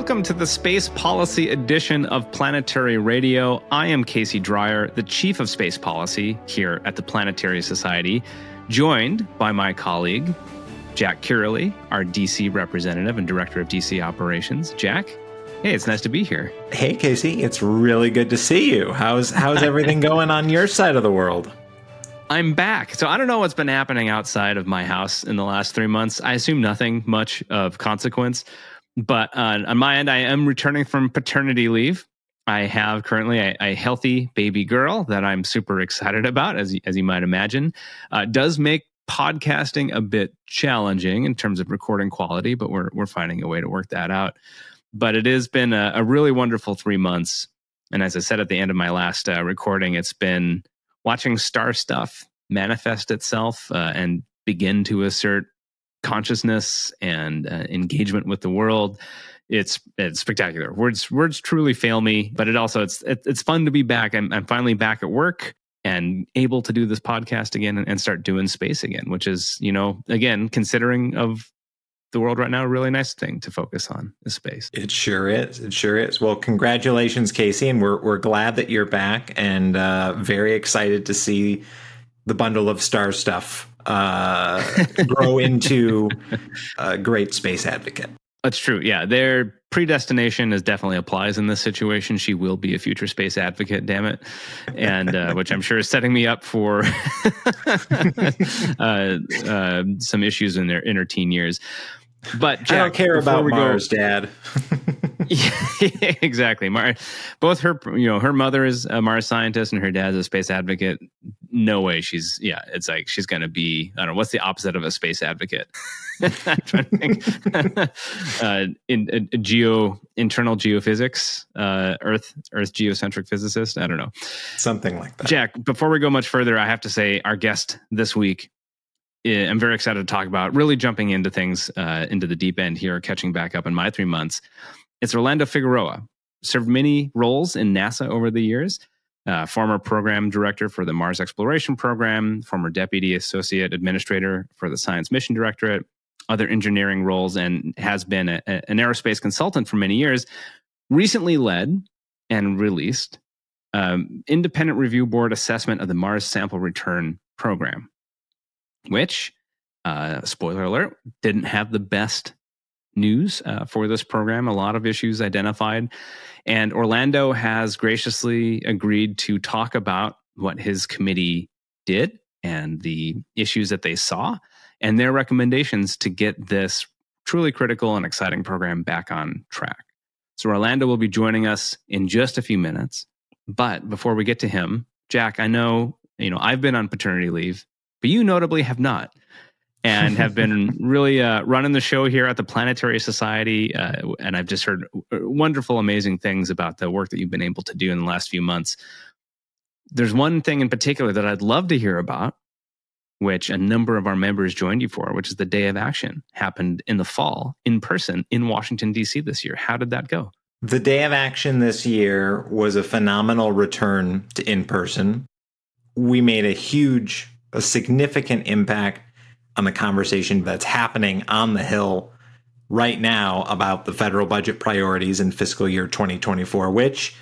Welcome to the Space Policy edition of Planetary Radio. I am Casey Dreyer, the Chief of Space Policy here at the Planetary Society, joined by my colleague, Jack Kiraly, our DC representative and Director of DC Operations. Jack, hey, it's nice to be here. Hey, Casey, it's really good to see you. How's how's everything going on your side of the world? I'm back. So I don't know what's been happening outside of my house in the last three months. I assume nothing much of consequence. But uh, on my end, I am returning from paternity leave. I have currently a, a, healthy baby girl that I'm super excited about, as as you might imagine. Uh, does make podcasting a bit challenging in terms of recording quality, but we're we're finding a way to work that out. But it has been a, a really wonderful three months, and as I said at the end of my last uh, recording, it's been watching star stuff manifest itself uh, and begin to assert consciousness and uh, engagement with the world. It's it's spectacular. Words words truly fail me but it also it's it, it's fun to be back. I'm, I'm finally back at work and able to do this podcast again and, start doing space again which is you know again considering of the world right now a really nice thing to focus on is space. It sure is. It sure is. Well congratulations casey and we're, we're glad that you're back and uh, very excited to see the bundle of star stuff uh, grow into a great space advocate. That's true. Yeah, their predestination is definitely applies in this situation. She will be a future space advocate. Damn it, and uh, which I'm sure is setting me up for uh, uh, some issues in their inner teen years. But Jack, I don't care about Mars, go, Dad. yeah, exactly. Mar- both her, you know, her mother is a Mars scientist and her dad's a space advocate. No way. She's yeah. It's like she's going to be. I don't know what's the opposite of a space advocate. I'm trying to think. uh, in, geo internal geophysics, uh, Earth Earth geocentric physicist. I don't know. Something like that. Jack. Before we go much further, I have to say our guest this week eh, I'm very excited to talk about really jumping into things uh, into the deep end here, catching back up in my three months. It's Orlando Figueroa. Served many roles in NASA over the years. Uh, former program director for the Mars Exploration Program, former deputy associate administrator for the Science Mission Directorate, other engineering roles, and has been a, a, an aerospace consultant for many years. Recently led and released um, independent review board assessment of the Mars Sample Return Program, which, uh, spoiler alert, didn't have the best news uh, for this program, a lot of issues identified. And Orlando has graciously agreed to talk about what his committee did and the issues that they saw and their recommendations to get this truly critical and exciting program back on track. So, Orlando will be joining us in just a few minutes. But before we get to him, Jack, I know, you know, I've been on paternity leave, but you notably have not and have been really uh, running the show here at the Planetary Society. Uh, and I've just heard wonderful, amazing things about the work that you've been able to do in the last few months. There's one thing in particular that I'd love to hear about, which a number of our members joined you for, which is the Day of Action, happened in the fall in person in Washington, D.C. this year. How did that go? The Day of Action this year was a phenomenal return to in person. We made a huge, a significant impact on the conversation that's happening on the Hill right now about the federal budget priorities in fiscal year 2024, which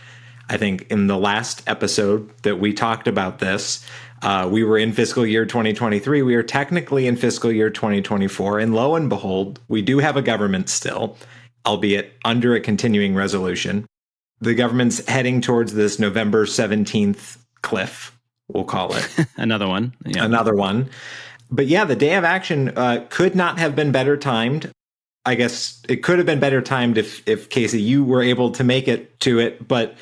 I think in the last episode that we talked about this, uh, we were in fiscal year 2023. We are technically in fiscal year 2024. And lo and behold, we do have a government still, albeit under a continuing resolution. The government's heading towards this November 17th cliff, we'll call it. Another one. Yeah. Another one but yeah, the day of action uh, could not have been better timed. I guess it could have been better timed if, if Casey, you were able to make it to it. But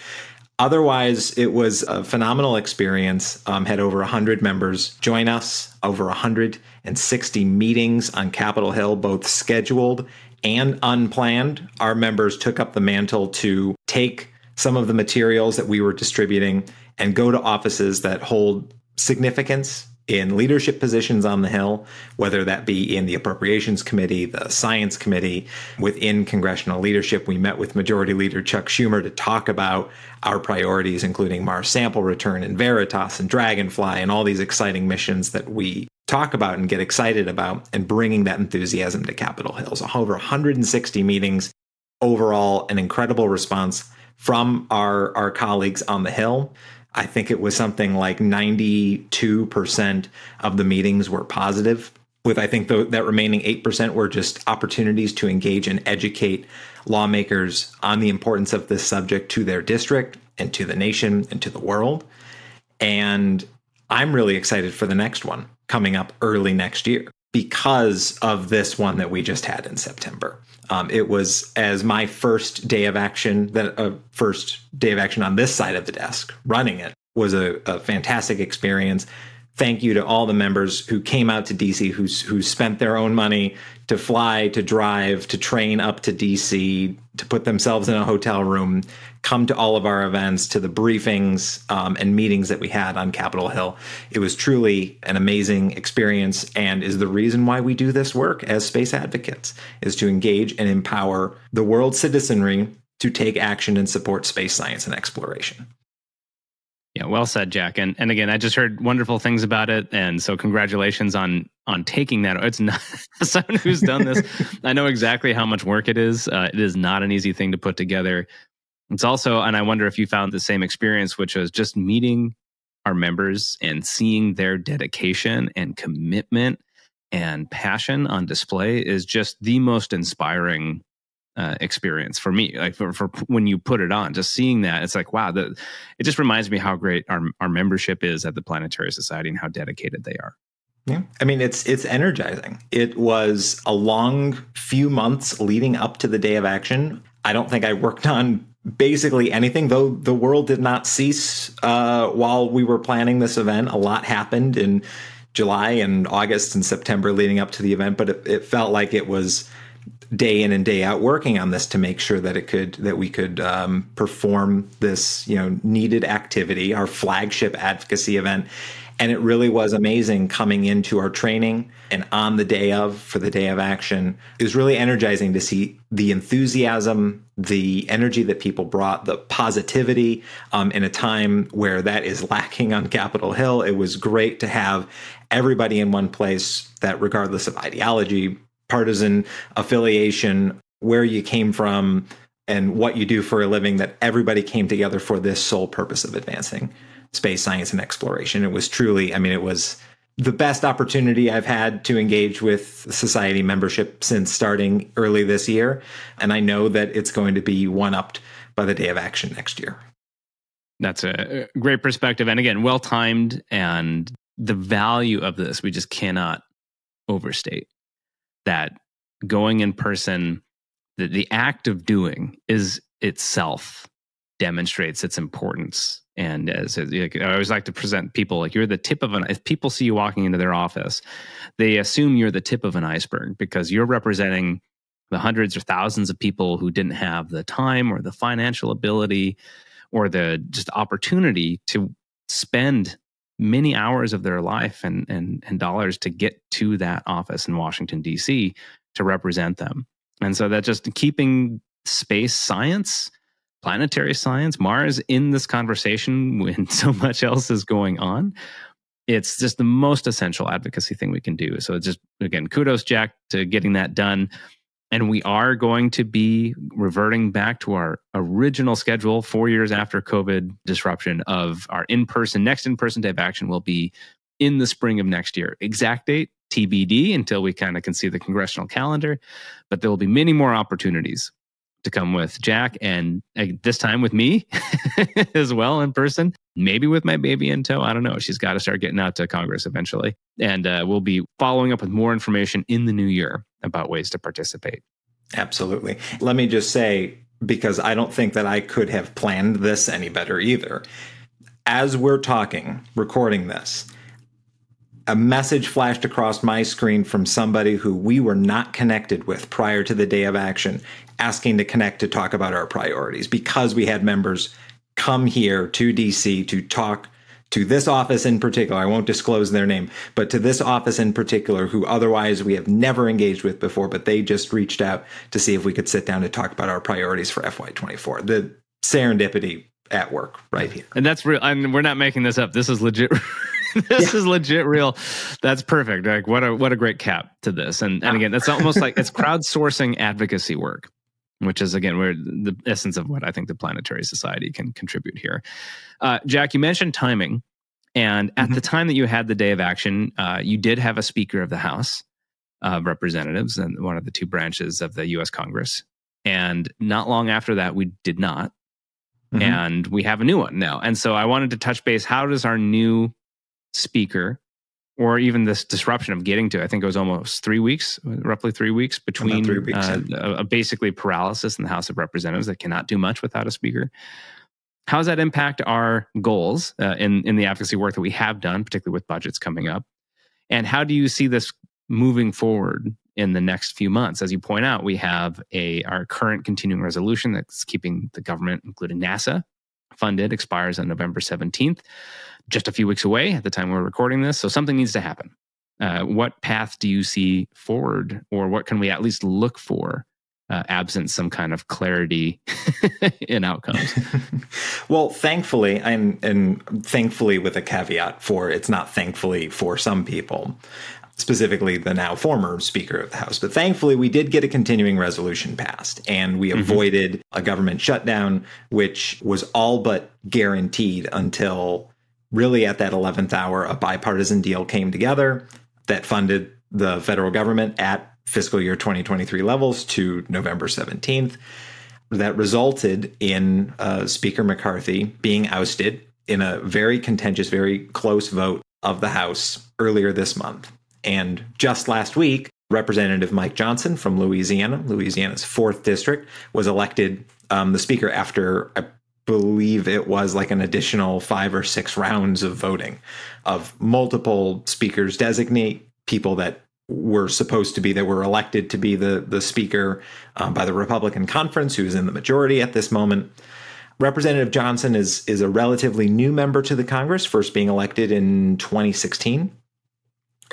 otherwise, it was a phenomenal experience. Um, had over 100 members join us, over 160 meetings on Capitol Hill, both scheduled and unplanned. Our members took up the mantle to take some of the materials that we were distributing and go to offices that hold significance in leadership positions on the Hill, whether that be in the Appropriations Committee, the Science Committee, within congressional leadership. We met with Majority Leader Chuck Schumer to talk about our priorities, including Mars sample return and Veritas and Dragonfly and all these exciting missions that we talk about and get excited about and bringing that enthusiasm to Capitol Hill. So over 160 meetings. overall an incredible response from our our colleagues on the hill. I think it was something like 92% of the meetings were positive with I think the, that remaining 8% were just opportunities to engage and educate lawmakers on the importance of this subject to their district and to the nation and to the world. And I'm really excited for the next one coming up early next year because of this one that we just had in September. Um, it was as my first day of action, that uh, first day of action on this side of the desk, running it was a, a fantastic experience thank you to all the members who came out to DC, who who spent their own money to fly, to drive, to train up to DC, to put themselves in a hotel room, come to all of our events, to the briefings um, and meetings that we had on Capitol Hill. It was truly an amazing experience, and is the reason why we do this work as space advocates is to engage and empower the world citizenry to take action and support space science and exploration. Yeah, well said, Jack. And and again, I just heard wonderful things about it, and so congratulations on on taking that. It's not someone who's done this. I know exactly how much work it is. Uh, it is not an easy thing to put together. It's also, and I wonder if you found the same experience, which was just meeting our members and seeing their dedication and commitment and passion on display is just the most inspiring uh, experience for me like for, for when you put it on just seeing that it's like wow the, it just reminds me how great our, our membership is at the planetary society and how dedicated they are. Yeah. I mean it's it's energizing. It was a long few months leading up to the day of action. I don't think i worked on basically anything though the world did not cease uh, while we were planning this event. A lot happened in july and august and september leading up to the event but it, it felt like it was day in and day out working on this to make sure that it could that we could um, perform this you know needed activity our flagship advocacy event. And it really was amazing coming into our training and on the day of for the day of action. It was really energizing to see the enthusiasm the energy that people brought the positivity um, in a time where that is lacking on capitol hill. It was great to have everybody in one place that regardless of ideology partisan affiliation, where you came from, and what you do for a living, that everybody came together for this sole purpose of advancing space science and exploration. It was truly, I mean, it was the best opportunity I've had to engage with society membership since starting early this year. And I know that it's going to be one upped by the day of action next year. That's a great perspective. And again, well timed. And the value of this, we just cannot overstate that going in person, the, the act of doing is itself demonstrates its importance. And as I always like to present people, like you're the tip of an. If people see you walking into their office, they assume you're the tip of an iceberg because you're representing the hundreds or thousands of people who didn't have the time or the financial ability or the just opportunity to spend many hours of their life and, and, and dollars to get to that office in Washington, D.C. to represent them. And so that just keeping space science, planetary science, Mars in this conversation when so much else is going on. It's just the most essential advocacy thing we can do. So it's just again, kudos, Jack, to getting that done. And we are going to be reverting back to our original schedule four years after COVID disruption of our in person, next in person of action will be in the spring of next year. Exact date, TBD until we kind of can see the congressional calendar. But there will be many more opportunities to come with Jack and uh, this time with me as well in person. Maybe with my baby in tow. I don't know. She's got to start getting out to Congress eventually. And uh, we'll be following up with more information in the new year about ways to participate. Absolutely. Let me just say, because I don't think that I could have planned this any better either. As we're talking, recording this, a message flashed across my screen from somebody who we were not connected with prior to the day of action, asking to connect to talk about our priorities because we had members come here to DC to talk to this office in particular. I won't disclose their name, but to this office in particular, who otherwise we have never engaged with before, but they just reached out to see if we could sit down to talk about our priorities for FY24. The serendipity at work right here. And that's real. And we're not making this up. This is legit. this yeah. is legit real. That's perfect. Like what a what a great cap to this. And and ah. again, that's almost like it's crowdsourcing advocacy work. Which is again where the essence of what I think the Planetary Society can contribute here. Uh, Jack, you mentioned timing, and at mm-hmm. the time that you had the day of action, uh, you did have a Speaker of the House of Representatives and one of the two branches of the U.S. Congress, and not long after that, we did not, mm-hmm. and we have a new one now. And so I wanted to touch base. How does our new Speaker or even this disruption of getting to, I think it was almost three weeks, roughly three weeks between three weeks, uh, a, a basically paralysis in the House of Representatives that cannot do much without a speaker. How does that impact our goals uh, in in the advocacy work that we have done, particularly with budgets coming up? And how do you see this moving forward in the next few months? As you point out, we have a our current continuing resolution that's keeping the government, including NASA, funded, expires on November seventeenth just a few weeks away at the time we're recording this. So something needs to happen. Uh, what path do you see forward, or what can we at least look for, uh, absent some kind of clarity in outcomes? well, thankfully, and thankfully with a caveat for it's not thankfully for some people, specifically the now former Speaker of the House. But thankfully, we did get a continuing resolution passed, and we mm-hmm. avoided a government shutdown, which was all but guaranteed until really at that 11th hour, a bipartisan deal came together that funded the federal government at fiscal year 2023 levels to November 17th. That resulted in uh, Speaker McCarthy being ousted in a very contentious, very close vote of the House earlier this month. And just last week, Representative Mike Johnson from Louisiana, Louisiana's fourth district, was elected um, the Speaker after a believe it was like an additional five or six rounds of voting of multiple speakers designate people that were supposed to be that were elected to be the the speaker um, by the Republican conference who is in the majority at this moment. Representative Johnson is is a relatively new member to the Congress, first being elected in 2016.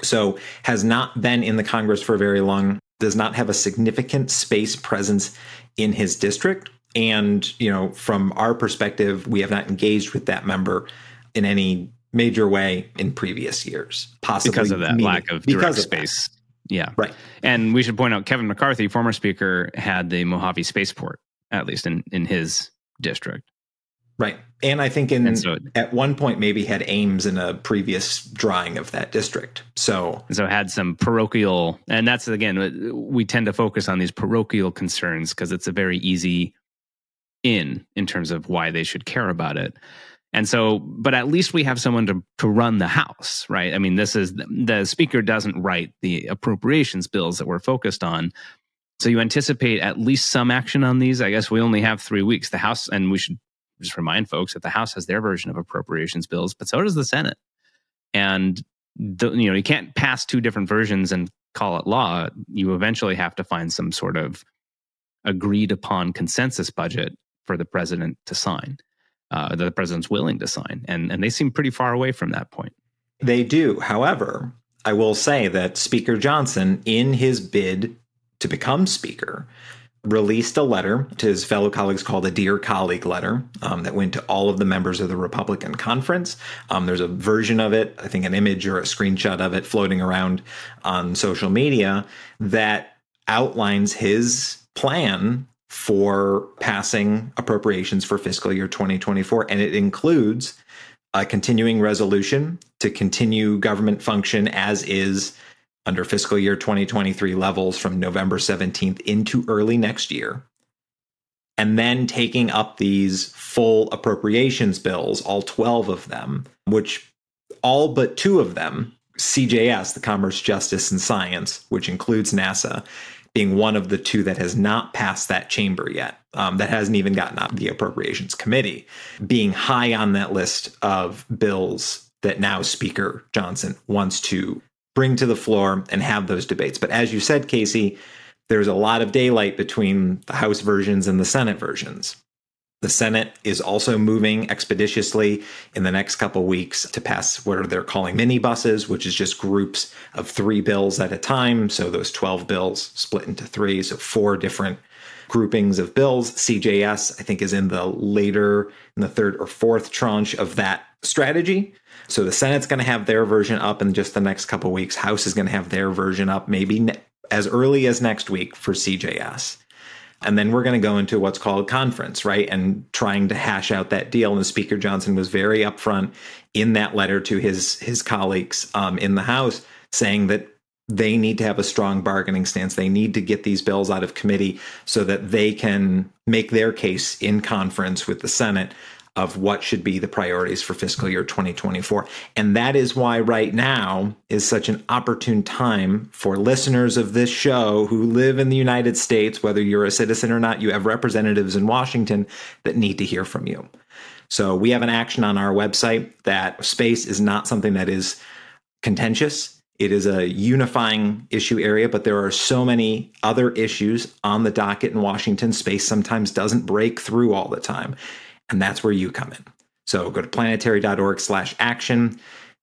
So has not been in the Congress for very long, does not have a significant space presence in his district, and, you know, from our perspective, we have not engaged with that member in any major way in previous years, possibly because of that meaning, lack of direct space. That. Yeah. Right. And we should point out Kevin McCarthy, former speaker, had the Mojave spaceport, at least in, in his district. Right. And I think in so, at one point maybe had Ames in a previous drawing of that district. So so had some parochial and that's again uh, we tend to focus on these parochial concerns because it's a very easy in in terms of why they should care about it. And so, but at least we have someone to, to run the House, right? I mean, this is the speaker doesn't write the appropriations bills that we're focused on. So you anticipate at least some action on these. I guess we only have three weeks. The House, and we should just remind folks that the House has their version of appropriations bills, but so does the Senate. And the, you know, you can't pass two different versions and call it law. You eventually have to find some sort of agreed upon consensus budget for the president to sign, uh, that the president's willing to sign. And, and they seem pretty far away from that point. They do. However, I will say that Speaker Johnson, in his bid to become Speaker, released a letter to his fellow colleagues called a Dear Colleague letter um, that went to all of the members of the Republican conference. Um, there's a version of it, I think an image or a screenshot of it floating around on social media that outlines his plan for passing appropriations for fiscal year 2024. And it includes a continuing resolution to continue government function as is under fiscal year 2023 levels from November 17th into early next year. And then taking up these full appropriations bills, all 12 of them, which all but two of them, CJS, the Commerce, Justice, and Science, which includes NASA, being one of the two that has not passed that chamber yet, um, that hasn't even gotten of the appropriations committee, being high on that list of bills that now Speaker Johnson wants to bring to the floor and have those debates. But as you said, Casey, there's a lot of daylight between the House versions and the Senate versions. The Senate is also moving expeditiously in the next couple weeks to pass what they're calling mini buses, which is just groups of three bills at a time. So those 12 bills split into three, so four different groupings of bills. CJS, I think, is in the later, in the third or fourth tranche of that strategy. So the Senate's going to have their version up in just the next couple weeks. House is going to have their version up maybe ne- as early as next week for CJS. And then we're going to go into what's called conference, right? And trying to hash out that deal. And Speaker Johnson was very upfront in that letter to his his colleagues um, in the House, saying that they need to have a strong bargaining stance. They need to get these bills out of committee so that they can make their case in conference with the Senate of what should be the priorities for fiscal year 2024. And that is why right now is such an opportune time for listeners of this show who live in the United States, whether you're a citizen or not, you have representatives in Washington that need to hear from you. So we have an action on our website that space is not something that is contentious. It is a unifying issue area, but there are so many other issues on the docket in Washington. Space sometimes doesn't break through all the time. And that's where you come in. So go to planetary.org slash action.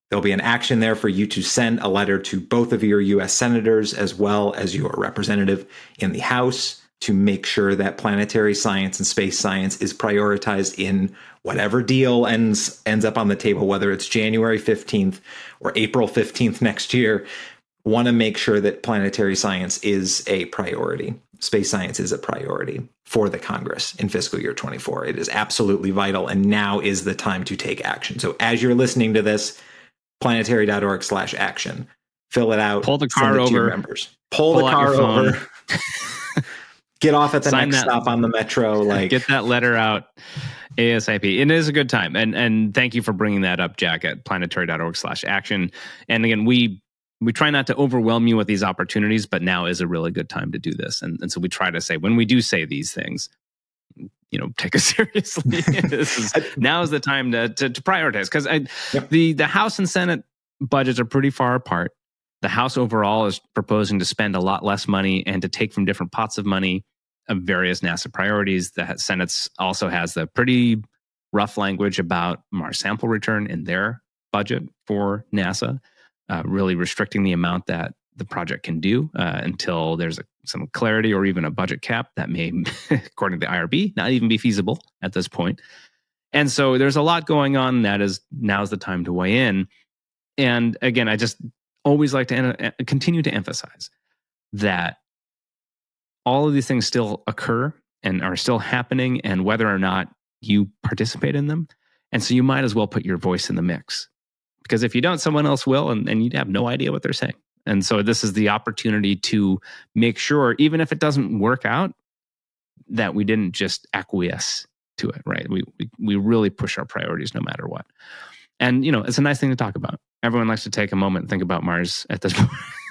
There'll be an action there for you to send a letter to both of your US senators as well as your representative in the House to make sure that planetary science and space science is prioritized in whatever deal ends ends up on the table, whether it's January 15th or April 15th next year. Want to make sure that planetary science is a priority space science is a priority for the Congress in fiscal year 24. It is absolutely vital, and now is the time to take action. So as you're listening to this, planetary.org slash action. Fill it out. Pull the car over. members. Pull, Pull the car over. get off at the Sign next that, stop on the metro. Like get that letter out ASAP. It is a good time. And and thank you for bringing that up, Jack, at planetary.org slash action. And again, we we try not to overwhelm you with these opportunities, but now is a really good time to do this. And, and so we try to say when we do say these things, you know, take us seriously. is, now is the time to to, to prioritize because yep. the the House and Senate budgets are pretty far apart. The House overall is proposing to spend a lot less money and to take from different pots of money of various NASA priorities. The Senate also has the pretty rough language about Mars sample return in their budget for NASA uh, really restricting the amount that the project can do uh, until there's a, some clarity or even a budget cap that may, according to the IRB, not even be feasible at this point. And so there's a lot going on. That is now's the time to weigh in. And again, I just always like to en- continue to emphasize that all of these things still occur and are still happening, and whether or not you participate in them. And so you might as well put your voice in the mix because if you don't, someone else will, and, and you'd have no idea what they're saying. And so this is the opportunity to make sure, even if it doesn't work out, that we didn't just acquiesce to it, right? We, we, we really push our priorities no matter what. And, you know, it's a nice thing to talk about. Everyone likes to take a moment and think about Mars at this point.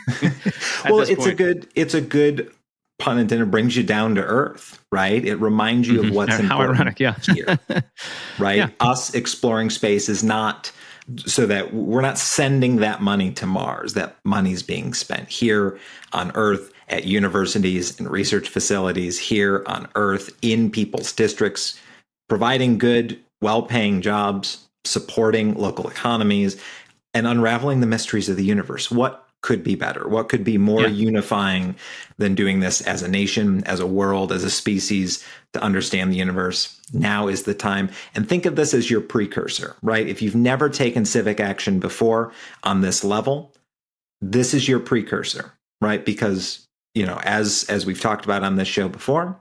at well, this it's point. a good, it's a good pun intended, It brings you down to earth, right? It reminds you mm-hmm. of what's How important ironic, yeah. here, right? Yeah. Us exploring space is not so that we're not sending that money to Mars. That money's being spent here on Earth at universities and research facilities here on Earth in people's districts, providing good, well paying jobs, supporting local economies, and unraveling the mysteries of the universe. What could be better? What could be more yeah. unifying than doing this as a nation, as a world, as a species to understand the universe? Now is the time. And think of this as your precursor, right? If you've never taken civic action before on this level, this is your precursor, right? Because, you know, as as we've talked about on this show before,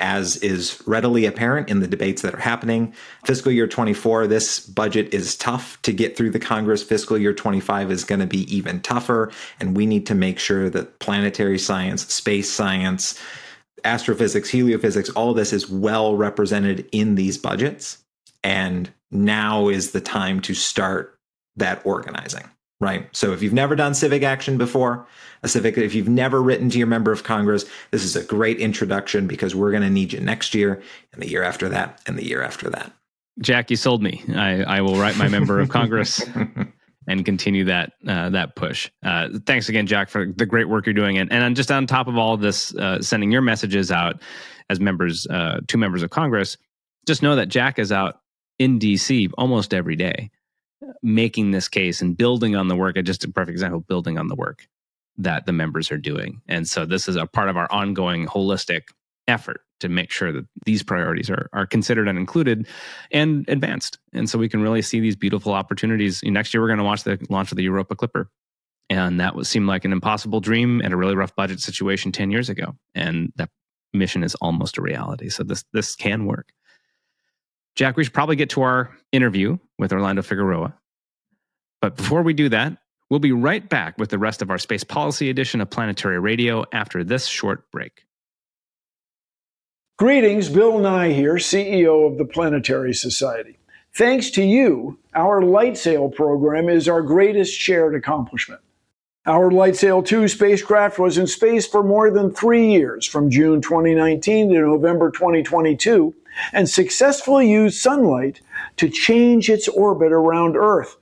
as is readily apparent in the debates that are happening. Fiscal year 24, this budget is tough to get through the Congress. Fiscal year 25 is going to be even tougher. And we need to make sure that planetary science, space science, astrophysics, heliophysics, all this is well represented in these budgets. And now is the time to start that organizing right? So if you've never done civic action before, a civic, if you've never written to your member of Congress, this is a great introduction because we're going to need you next year and the year after that and the year after that. Jack, you sold me. I, I will write my member of Congress and continue that uh, that push. Uh, thanks again, Jack, for the great work you're doing. And, and just on top of all of this, uh, sending your messages out as members, uh, two members of Congress, just know that Jack is out in DC almost every day making this case and building on the work. Just a perfect example, building on the work that the members are doing. And so this is a part of our ongoing holistic effort to make sure that these priorities are, are considered and included and advanced. And so we can really see these beautiful opportunities. Next year, we're going to watch the launch of the Europa Clipper. And that seemed like an impossible dream and a really rough budget situation 10 years ago. And that mission is almost a reality. So this this can work. Jack, we should probably get to our interview with Orlando Figueroa. But before we do that, we'll be right back with the rest of our space policy edition of Planetary Radio after this short break. Greetings, Bill Nye here, CEO of the Planetary Society. Thanks to you, our LightSail program is our greatest shared accomplishment. Our LightSail 2 spacecraft was in space for more than three years, from June 2019 to November 2022, and successfully used sunlight to change its orbit around Earth.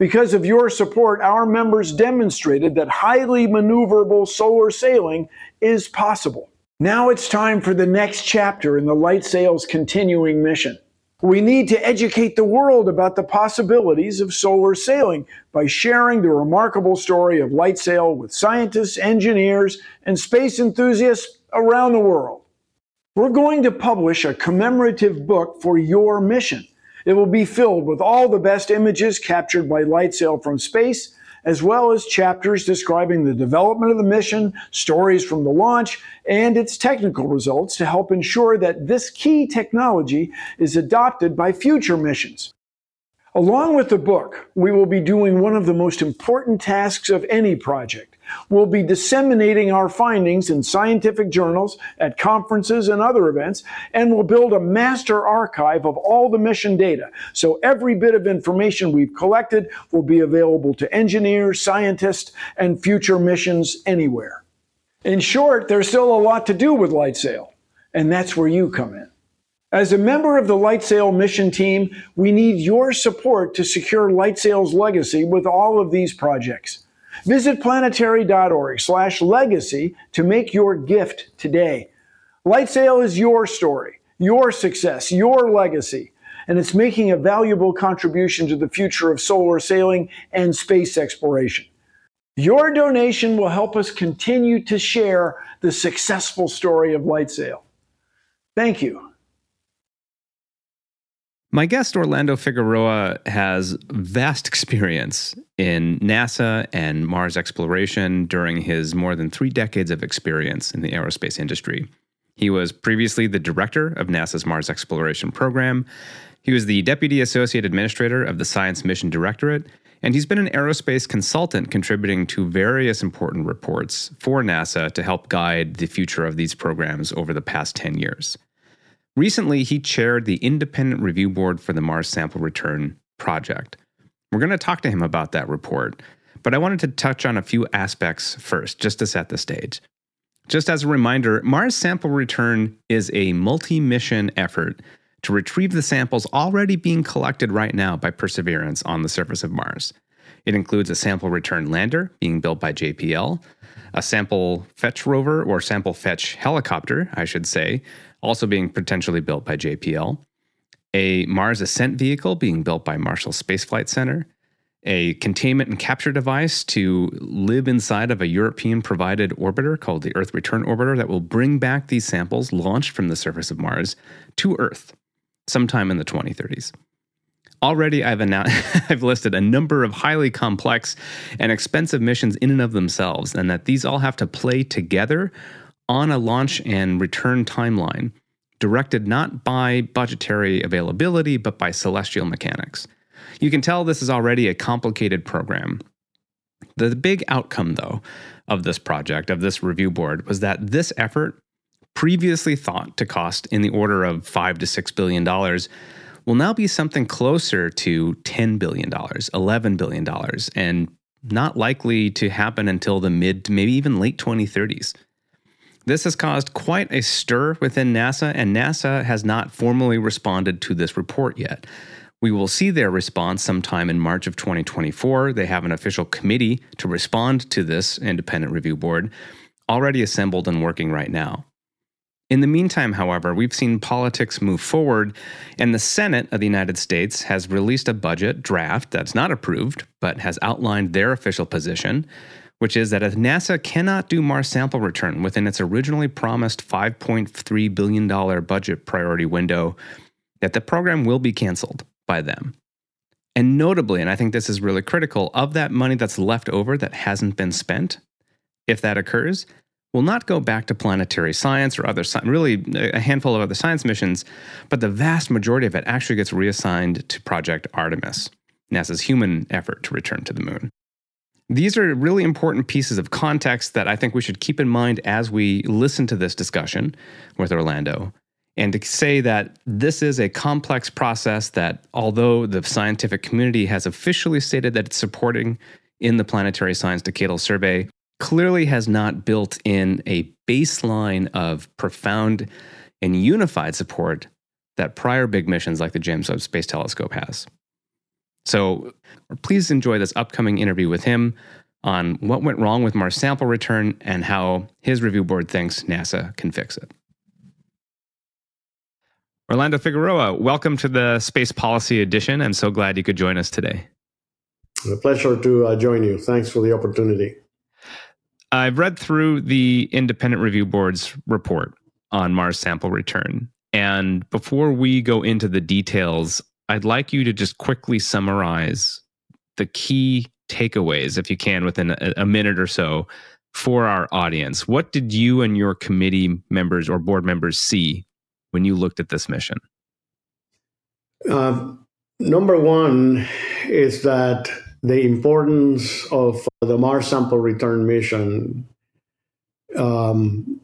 Because of your support, our members demonstrated that highly maneuverable solar sailing is possible. Now it's time for the next chapter in the LightSail's continuing mission. We need to educate the world about the possibilities of solar sailing by sharing the remarkable story of LightSail with scientists, engineers, and space enthusiasts around the world. We're going to publish a commemorative book for your mission. It will be filled with all the best images captured by LightSail from space as well as chapters describing the development of the mission, stories from the launch, and its technical results to help ensure that this key technology is adopted by future missions. Along with the book, we will be doing one of the most important tasks of any project. We'll be disseminating our findings in scientific journals, at conferences and other events, and we'll build a master archive of all the mission data. So every bit of information we've collected will be available to engineers, scientists, and future missions anywhere. In short, there's still a lot to do with LightSail, and that's where you come in. As a member of the LightSail mission team, we need your support to secure LightSail's legacy with all of these projects. Visit planetary.org slash legacy to make your gift today. LightSail is your story, your success, your legacy, and it's making a valuable contribution to the future of solar sailing and space exploration. Your donation will help us continue to share the successful story of LightSail. Thank you. My guest, Orlando Figueroa, has vast experience in NASA and Mars exploration during his more than three decades of experience in the aerospace industry. He was previously the director of NASA's Mars Exploration Program. He was the deputy associate administrator of the Science Mission Directorate, and he's been an aerospace consultant contributing to various important reports for NASA to help guide the future of these programs over the past 10 years. Recently, he chaired the independent review board for the Mars Sample Return Project. We're going to talk to him about that report, but I wanted to touch on a few aspects first, just to set the stage. Just as a reminder, Mars Sample Return is a multi mission effort to retrieve the samples already being collected right now by Perseverance on the surface of Mars. It includes a sample return lander being built by JPL, a sample fetch rover or sample fetch helicopter, I should say, also being potentially built by JPL, a Mars ascent vehicle being built by Marshall Space Flight Center, a containment and capture device to live inside of a European provided orbiter called the Earth Return Orbiter that will bring back these samples launched from the surface of Mars to Earth sometime in the 2030s. Already, I've, announced, I've listed a number of highly complex and expensive missions in and of themselves, and that these all have to play together on a launch and return timeline, directed not by budgetary availability, but by celestial mechanics. You can tell this is already a complicated program. The big outcome, though, of this project, of this review board, was that this effort, previously thought to cost in the order of five to six billion dollars, will now be something closer to $10 billion, $11 billion, and not likely to happen until the mid to maybe even late 2030s. This has caused quite a stir within NASA, and NASA has not formally responded to this report yet. We will see their response sometime in March of 2024. They have an official committee to respond to this independent review board, already assembled and working right now. In the meantime, however, we've seen politics move forward, and the Senate of the United States has released a budget draft that's not approved, but has outlined their official position, which is that if NASA cannot do Mars sample return within its originally promised $5.3 billion budget priority window, that the program will be canceled by them. And notably, and I think this is really critical, of that money that's left over that hasn't been spent, if that occurs, will not go back to planetary science or other really a handful of other science missions, but the vast majority of it actually gets reassigned to Project Artemis, NASA's human effort to return to the moon. These are really important pieces of context that I think we should keep in mind as we listen to this discussion with Orlando. And to say that this is a complex process that, although the scientific community has officially stated that it's supporting in the Planetary Science Decadal Survey, clearly has not built in a baseline of profound and unified support that prior big missions like the James Webb Space Telescope has. So please enjoy this upcoming interview with him on what went wrong with Mars sample return and how his review board thinks NASA can fix it. Orlando Figueroa, welcome to the Space Policy Edition. I'm so glad you could join us today. A pleasure to uh, join you. Thanks for the opportunity. I've read through the Independent Review Board's report on Mars sample return. And before we go into the details, I'd like you to just quickly summarize the key takeaways, if you can, within a, a minute or so for our audience. What did you and your committee members or board members see when you looked at this mission? Uh, number one is that the importance of the Mars sample return mission um,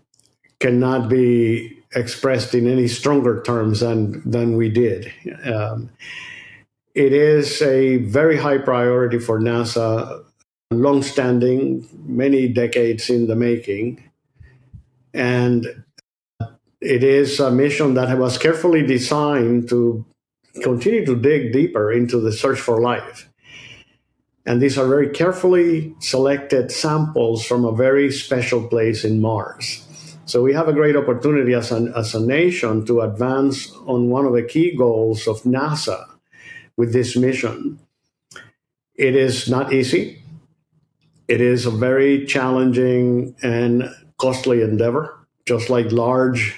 cannot be expressed in any stronger terms than than we did. Um, it is a very high priority for NASA, long-standing, many decades in the making, and it is a mission that was carefully designed to continue to dig deeper into the search for life. And these are very carefully selected samples from a very special place in Mars. So we have a great opportunity as, as a nation to advance on one of the key goals of NASA with this mission. It is not easy. It is a very challenging and costly endeavor, just like large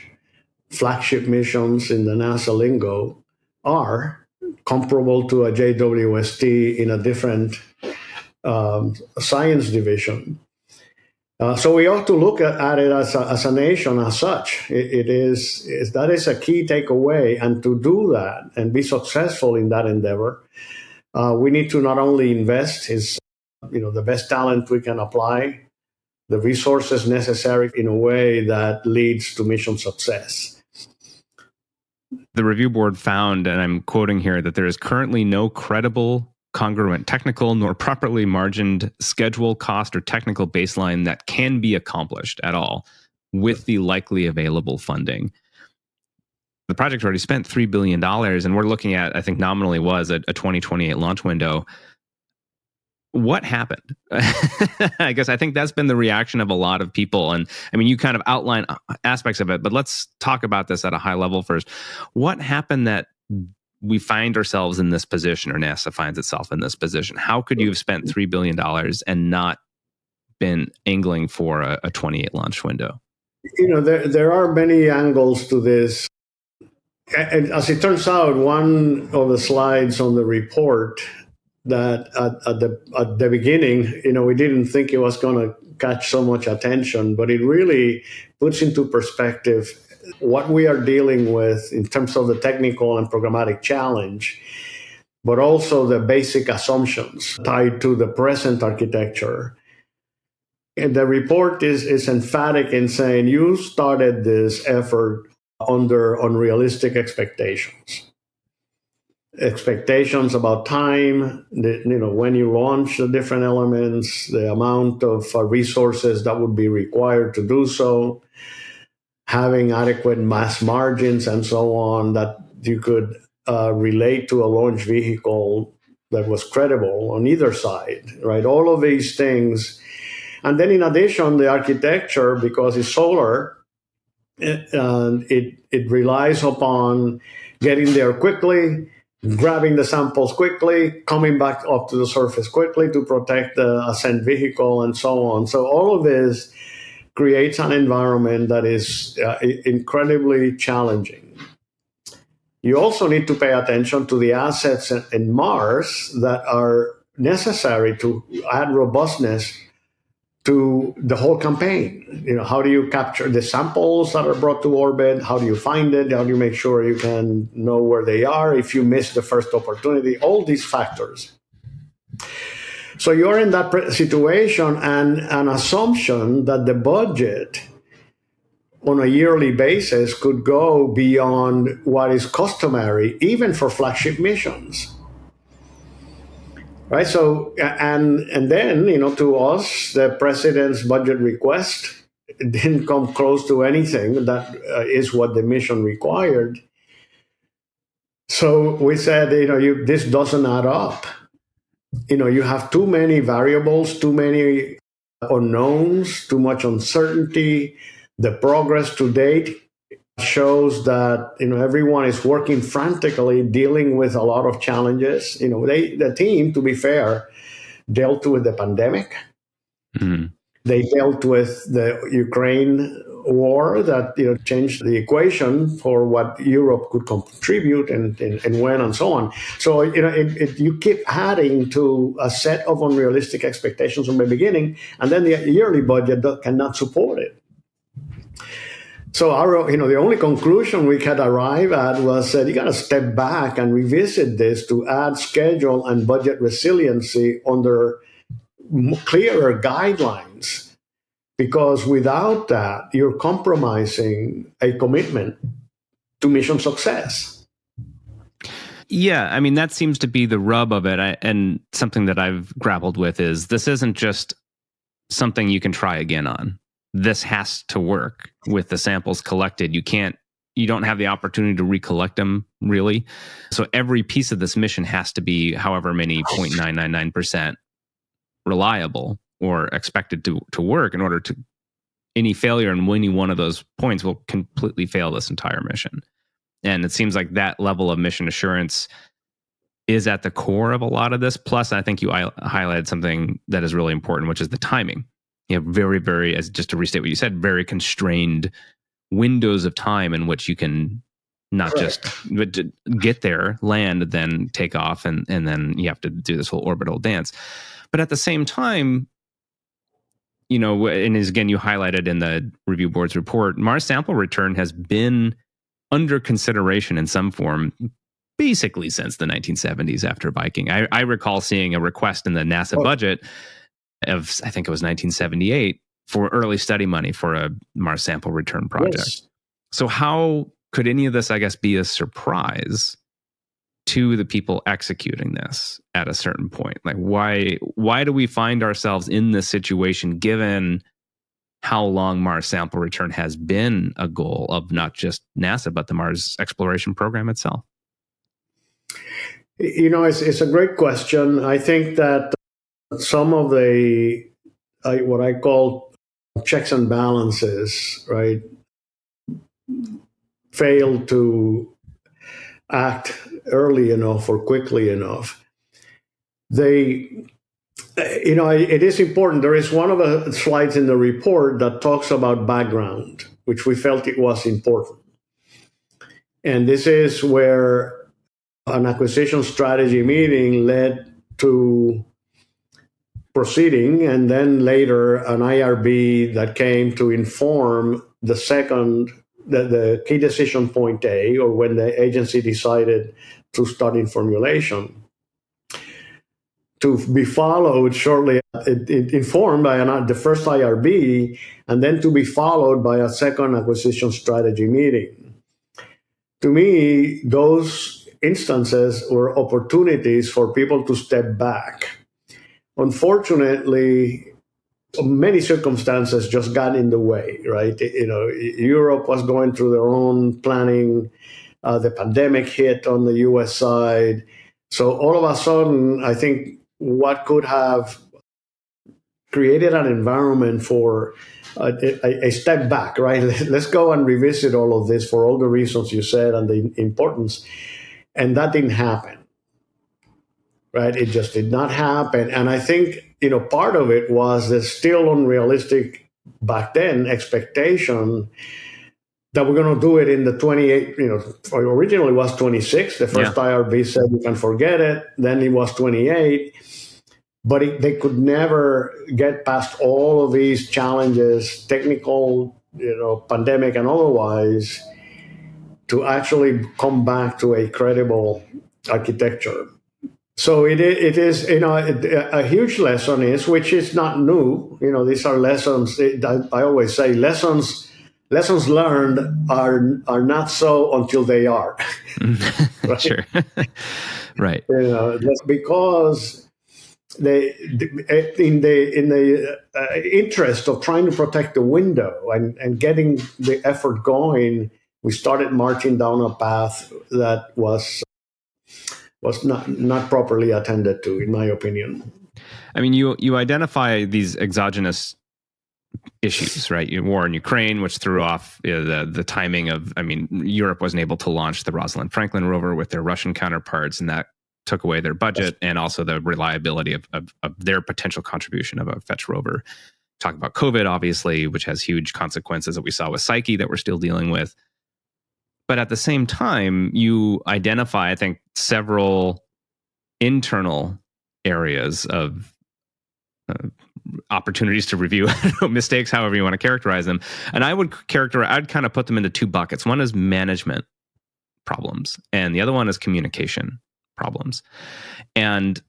flagship missions in the NASA lingo are comparable to a JWST in a different um, science division. Uh, so we ought to look at, at it as a, as a, nation as such. it, it is, is, that is a key takeaway, and to do that and be successful in that endeavor, uh, we need to not only invest is you know the best talent we can apply, the resources necessary in a way that leads to mission success. The review board found, and I'm quoting here, that there is currently no credible congruent technical nor properly margined schedule, cost, or technical baseline that can be accomplished at all with the likely available funding. The project already spent $3 billion, and we're looking at, I think nominally was a, a 2028 launch window. What happened? I guess I think that's been the reaction of a lot of people. And I mean, you kind of outline uh, aspects of it, but let's talk about this at a high level first. What happened that we find ourselves in this position, or NASA finds itself in this position. How could you have spent mm-hmm. $3 billion and not been angling for a, a 28 launch window? You know, there, there are many angles to this. And as it turns out, one of the slides on the report that at, at, the at the beginning, you know, we didn't think it was going to catch so much attention, but it really puts into perspective what we are dealing with in terms of the technical and programmatic challenge, but also the basic assumptions tied to the present architecture. And the report is, is emphatic in saying you started this effort under unrealistic expectations. Expectations about time, the, you know, when you launch the different elements, the amount of uh, resources that would be required to do so, having adequate mass margins and so on that you could uh, relate to a launch vehicle that was credible on either side, right? All of these things. And then in addition, the architecture, because it's solar, it, uh, it, it relies upon getting there quickly, grabbing the samples quickly, coming back up to the surface quickly to protect the ascent vehicle and so on. So all of this creates an environment that is uh, incredibly challenging. You also need to pay attention to the assets in Mars that are necessary to add robustness to the whole campaign. You know, how do you capture the samples that are brought to orbit? How do you find it? How do you make sure you can know where they are if you miss the first opportunity? All these factors. So you're in that situation and an assumption that the budget on a yearly basis could go beyond what is customary, even for flagship missions right? So, and and then you know, to us, the president's budget request didn't come close to anything that uh, is what the mission required. So we said, you know, you, this doesn't add up. You know, you have too many variables, too many unknowns, too much uncertainty. The progress to date shows that you know everyone is working frantically dealing with a lot of challenges you know they the team to be fair dealt with the pandemic mm-hmm. they dealt with the ukraine war that you know changed the equation for what europe could contribute and, and, and when and so on. So you know it, it, you keep adding to a set of unrealistic expectations from the beginning and then the yearly budget cannot support it. So our, you know, the only conclusion we could arrive at was that you got to step back and revisit this to add schedule and budget resiliency under clearer guidelines, because without that, you're compromising a commitment to mission success. Yeah, I mean that seems to be the rub of it, I, and something that I've grappled with is this isn't just something you can try again on this has to work with the samples collected. You can't you don't have the opportunity to recollect them really. So every piece of this mission has to be however many 0.999% reliable or expected to to work in order to any failure in any one of those points will completely fail this entire mission. And it seems like that level of mission assurance is at the core of a lot of this. Plus, I think you highlighted something that is really important, which is the timing you have very, very, as just to restate what you said, very constrained windows of time in which you can not just get there, land, then take off, and and then you have to do this whole orbital dance. But at the same time, you know, and as again you highlighted in the review board's report, Mars sample return has been under consideration in some form basically since the 1970s after Viking. I, I recall seeing a request in the NASA oh. budget of I think it was 1978 for early study money for a Mars sample return project. Yes. So how could any of this I guess be a surprise to the people executing this at a certain point? Like why why do we find ourselves in this situation given how long Mars sample return has been a goal of not just NASA but the Mars exploration program itself? You know, it's, it's a great question. I think that some of the what I call checks and balances, right, fail to act early enough or quickly enough. They, you know, it is important. There is one of the slides in the report that talks about background, which we felt it was important. And this is where an acquisition strategy meeting led to proceeding, and then later an IRB that came to inform the second, the, the key decision point A, or when the agency decided to start in formulation. To be followed shortly, informed by an, the first IRB, and then to be followed by a second acquisition strategy meeting. To me, those instances were opportunities for people to step back unfortunately, many circumstances just got in the way, right? You know, Europe was going through their own planning. Uh, the pandemic hit on the U.S. side, so all of a sudden, I think what could have created an environment for a, a, step back, right? Let's go and revisit all of this for all the reasons you said and the importance, and that didn't happen right? It just did not happen. And I think, you know, part of it was the still unrealistic back then expectation that we're going to do it in the 28, you know, originally was 26. The first yeah. IRB said you can forget it. Then it was 28. but it, they could never get past all of these challenges, technical, you know, pandemic and otherwise, to actually come back to a credible architecture. So it, it is, you know, a huge lesson is, which is not new. You know, these are lessons. I always say lessons lessons learned are are not so until they are. right? Sure. right. You know, because they in the in the uh, interest of trying to protect the window and and getting the effort going, we started marching down a path that was was not not properly attended to, in my opinion. I mean, you you identify these exogenous issues, right? War in Ukraine, which threw off you know, the the timing of. I mean, Europe wasn't able to launch the Rosalind Franklin rover with their Russian counterparts, and that took away their budget and also the reliability of, of, of their potential contribution of a fetch rover. Talk about COVID, obviously, which has huge consequences that we saw with Psyche that we're still dealing with. But at the same time, you identify, I think, several internal areas of uh, opportunities to review mistakes, however you want to characterize them. And I would characterize, I'd kind of put them into two buckets. One is management problems, and the other one is communication problems. And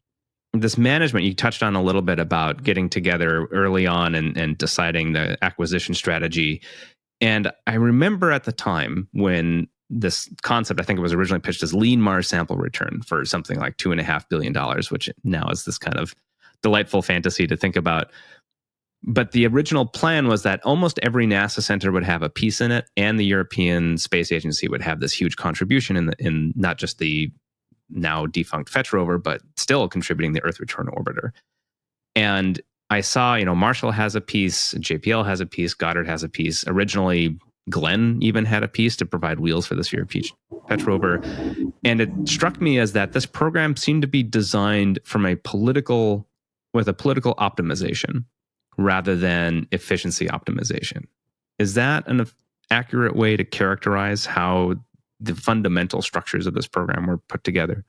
this management, you touched on a little bit about getting together early on and, and deciding the acquisition strategy. And I remember at the time when this concept, I think it was originally pitched as lean Mars sample return for something like two and a half billion dollars, which now is this kind of delightful fantasy to think about. But the original plan was that almost every NASA center would have a piece in it, and the European Space Agency would have this huge contribution in the, in not just the now defunct Fetch rover, but still contributing the Earth Return Orbiter. And I saw, you know, Marshall has a piece, JPL has a piece, Goddard has a piece. Originally, Glenn even had a piece to provide wheels for this European Fetch rover. And it struck me as that this program seemed to be designed from a political with a political optimization rather than efficiency optimization. Is that an accurate way to characterize how the fundamental structures of this program were put together?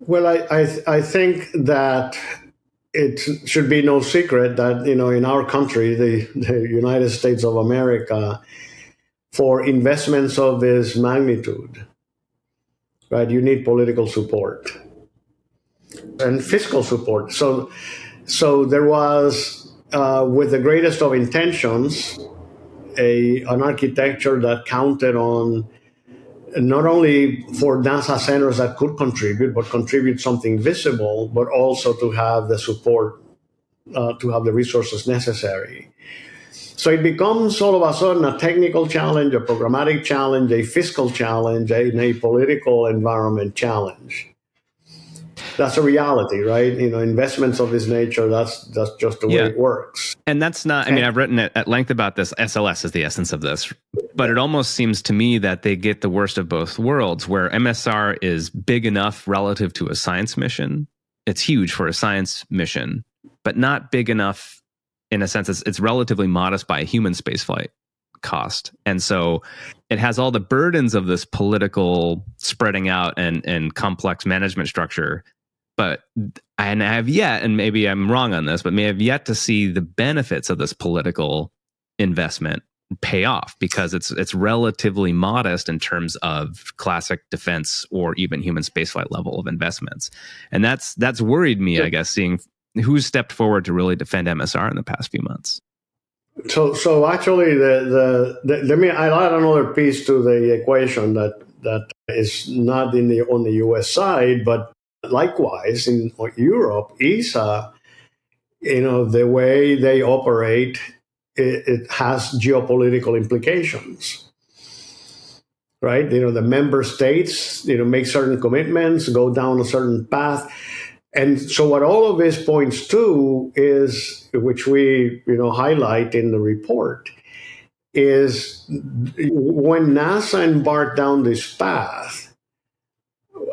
Well, I, I, I think that it should be no secret that you know in our country, the, the United States of America, for investments of this magnitude, right, you need political support and fiscal support. So, so there was, uh, with the greatest of intentions, a an architecture that counted on not only for NASA centers that could contribute, but contribute something visible, but also to have the support, uh, to have the resources necessary. So it becomes all of a sudden a technical challenge, a programmatic challenge, a fiscal challenge, a, a political environment challenge that's a reality, right? You know, investments of this nature, that's that's just the way yeah. it works. And that's not I mean, I've written at length about this. SLS is the essence of this. But it almost seems to me that they get the worst of both worlds, where MSR is big enough relative to a science mission. It's huge for a science mission, but not big enough in a sense it's, it's relatively modest by a human spaceflight cost. And so it has all the burdens of this political spreading out and, and complex management structure. But and I have yet, and maybe I'm wrong on this, but may have yet to see the benefits of this political investment pay off because it's it's relatively modest in terms of classic defense or even human spaceflight level of investments, and that's that's worried me, I guess, seeing who's stepped forward to really defend MSR in the past few months. So, so actually, the, the, the let me I'll add another piece to the equation that that is not in the on the U.S. side, but Likewise, in Europe, ESA, you know, the way they operate, it, it has geopolitical implications right? You know, the member states, you know, make certain commitments, go down a certain path. And so what all of this points to is, which we, you know, highlight in the report, is when NASA embarked down this path,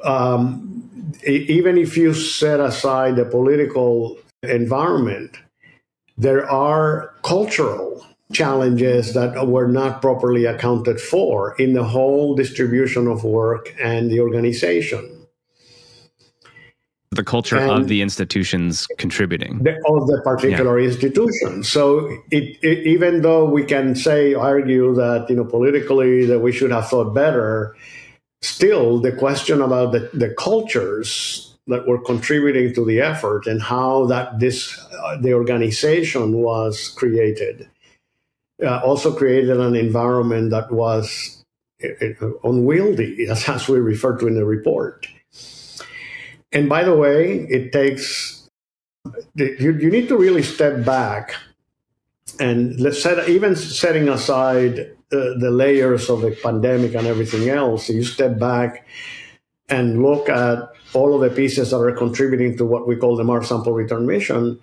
um, even if you set aside the political environment, there are cultural challenges that were not properly accounted for in the whole distribution of work and the organization. The culture of the institutions contributing the, of the particular yeah. institution. So it, it, even though we can say argue that you know politically that we should have thought better, still the question about the, the cultures that were contributing to the effort and how that this uh, the organization was created uh, also created an environment that was uh, uh unwieldy as, as we refer to in the report and by the way, it takes you, you need to really step back and let's set even setting aside uh, the layers of the pandemic and everything else. You step back and look at all of the pieces that are contributing to what we call the Mars sample return mission.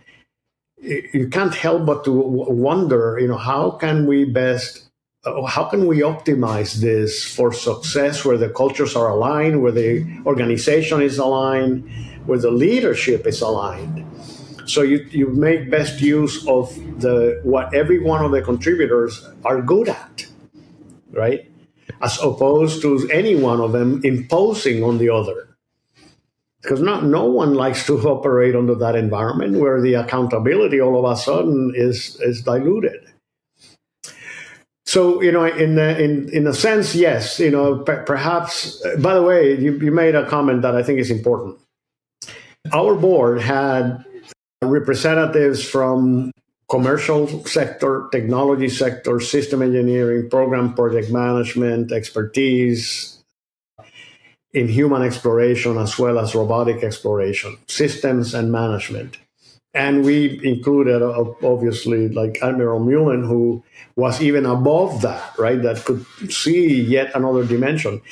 You can't help but to wonder, you know, how can we best Oh, how can we optimize this for success where the cultures are aligned, where the organization is aligned, where the leadership is aligned? So you, you make best use of the what every one of the contributors are good at, right? As opposed to any one of them imposing on the other. Because not no one likes to operate under that environment where the accountability all of a sudden is is diluted. So you know, in the, in in a sense, yes. You know, perhaps. Uh, by the way, you, you made a comment that I think is important. Our board had representatives from commercial sector, technology sector, system engineering, program project management, expertise in human exploration as well as robotic exploration, systems and management. And we included, obviously, like Admiral Mullen, who was even above that, right? That could see yet another dimension.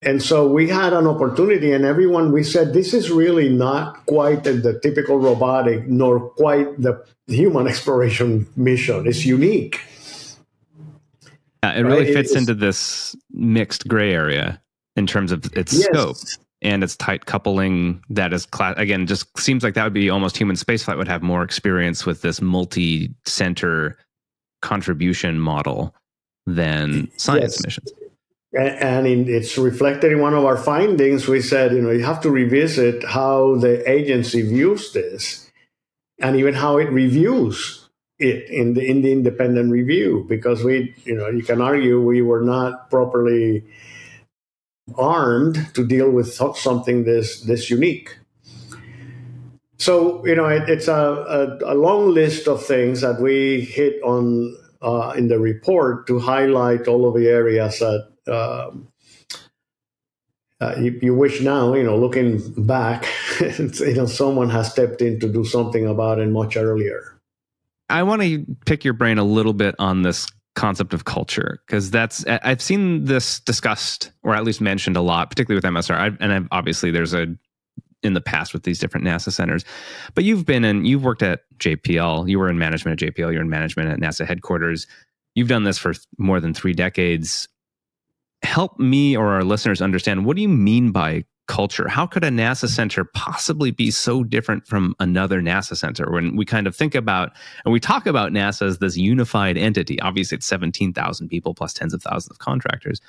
And so we had an opportunity, and everyone, we said, this is really not quite the, the typical robotic, nor quite the human exploration mission. It's unique. Yeah, it really right? fits it into this mixed gray area in terms of its yes. scope and its tight coupling that is class again just seems like that would be almost human spaceflight would have more experience with this multi-center contribution model than science yes. missions and in, it's reflected in one of our findings we said you know you have to revisit how the agency views this and even how it reviews it in the in the independent review because we you know you can argue we were not properly armed to deal with something this this unique. So you know, it, it's a, a, a, long list of things that we hit on uh, in the report to highlight all of the areas that um, uh, you, you, wish now, you know, looking back, you know, someone has stepped in to do something about it much earlier. I want to pick your brain a little bit on this concept of culture because that's I've seen this discussed or at least mentioned a lot, particularly with MSR. I, and I've, obviously, there's a in the past with these different NASA centers. But you've been in, you've worked at JPL, you were in management at JPL, you're in management at NASA headquarters. You've done this for more than three decades. Help me or our listeners understand what do you mean by culture. How could a NASA center possibly be so different from another NASA center? When we kind of think about and we talk about NASA as this unified entity, obviously it's 17,000 people plus tens of thousands of contractors.